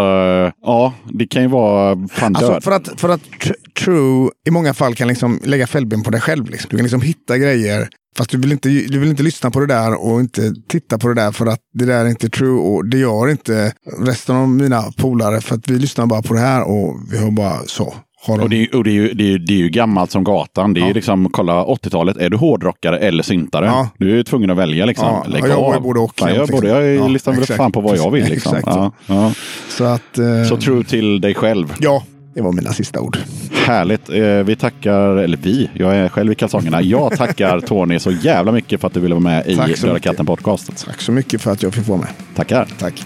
ja, det kan ju vara fan Alltså, död. för att, för att tr- true i många fall kan liksom lägga fällben på dig själv. Liksom. Du kan liksom hitta grejer. Fast du vill, inte, du vill inte lyssna på det där och inte titta på det där för att det där är inte true. Och det gör inte resten av mina polare för att vi lyssnar bara på det här och vi har bara så. De... Och, det, är, och det, är ju, det, är, ju- det är ju gammalt som gatan. Det är ju Ja. liksom, kolla 80-talet, är du hårdrockare eller syntare? Ja. Du är ju tvungen att välja liksom. Ja, Lägg ja, jag av. både och Ja, jag, liksom. jag Ja, listar väl exakt. fan på vad jag vill. Liksom. Ja, ja. Så att... Eh, Så true till dig själv. Ja, det var mina sista ord. Härligt. Eh, vi tackar, eller vi, jag är själv i kalsongerna. Jag tackar Tony så jävla mycket för att du ville vara med i Döda katten podcast. Tack så mycket för att jag fick vara med. Tackar. Tack.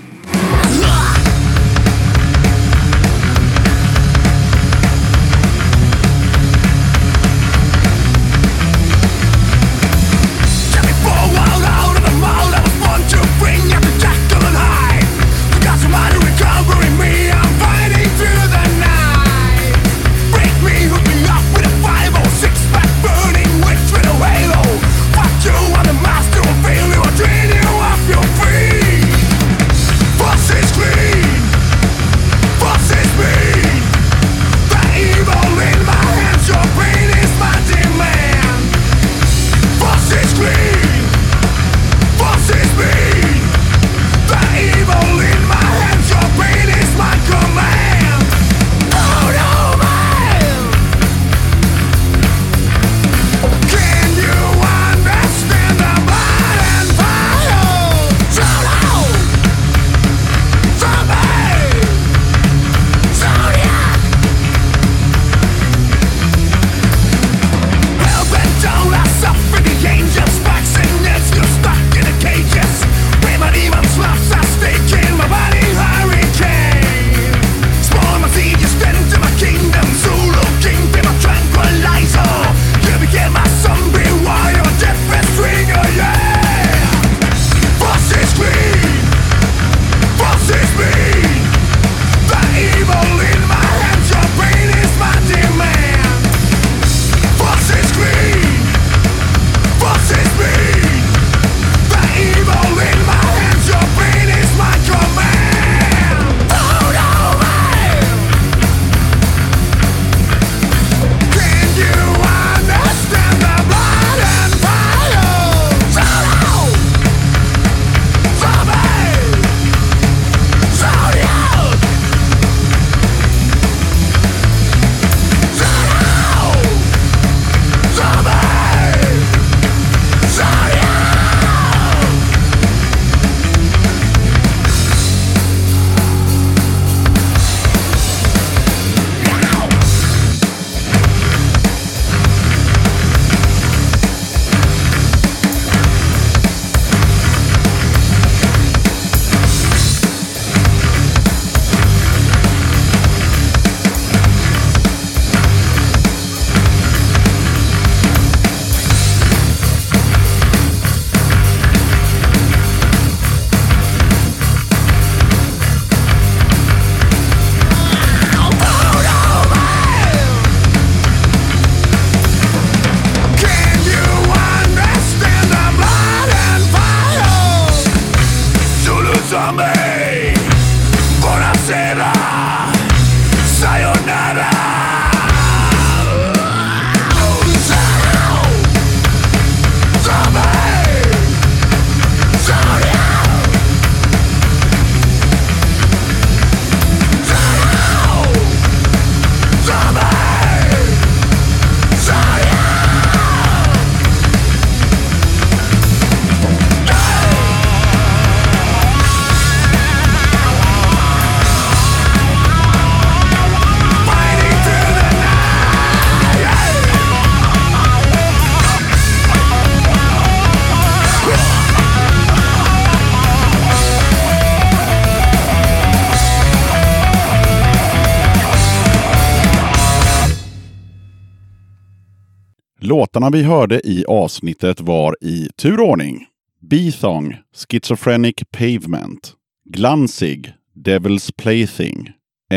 Låtarna vi hörde i avsnittet var i turordning. Bethong, Schizophrenic Pavement, Glansig, Devil's Plaything,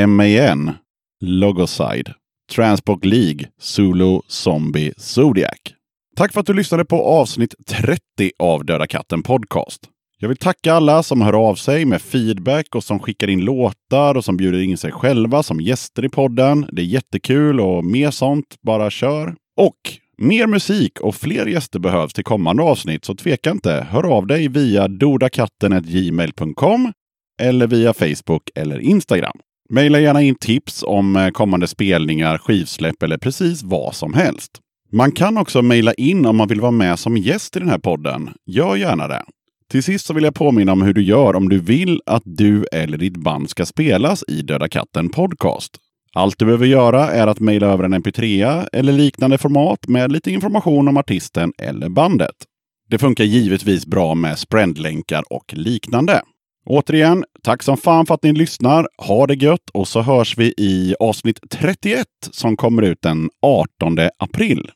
MAN, Logoside, Transport League, Zulu Zombie Zodiac. Tack för att du lyssnade på avsnitt 30 av Döda katten Podcast. Jag vill tacka alla som hör av sig med feedback och som skickar in låtar och som bjuder in sig själva som gäster i podden. Det är jättekul och mer sånt, bara kör. Och mer musik och fler gäster behövs till kommande avsnitt, så tveka inte. Hör av dig via dodakatten.gmail.com eller via Facebook eller Instagram. Maila gärna in tips om eh, kommande spelningar, skivsläpp eller precis vad som helst. Man kan också mejla in om man vill vara med som gäst i den här podden. Gör gärna det. Till sist så vill jag påminna om hur du gör om du vill att du eller ditt band ska spelas i Döda katten Podcast. Allt du behöver göra är att mejla över en mp3 eller liknande format med lite information om artisten eller bandet. Det funkar givetvis bra med spreadlänkar och liknande. Återigen, tack som fan för att ni lyssnar. Ha det gött och så hörs vi i avsnitt 31 som kommer ut den 18 april.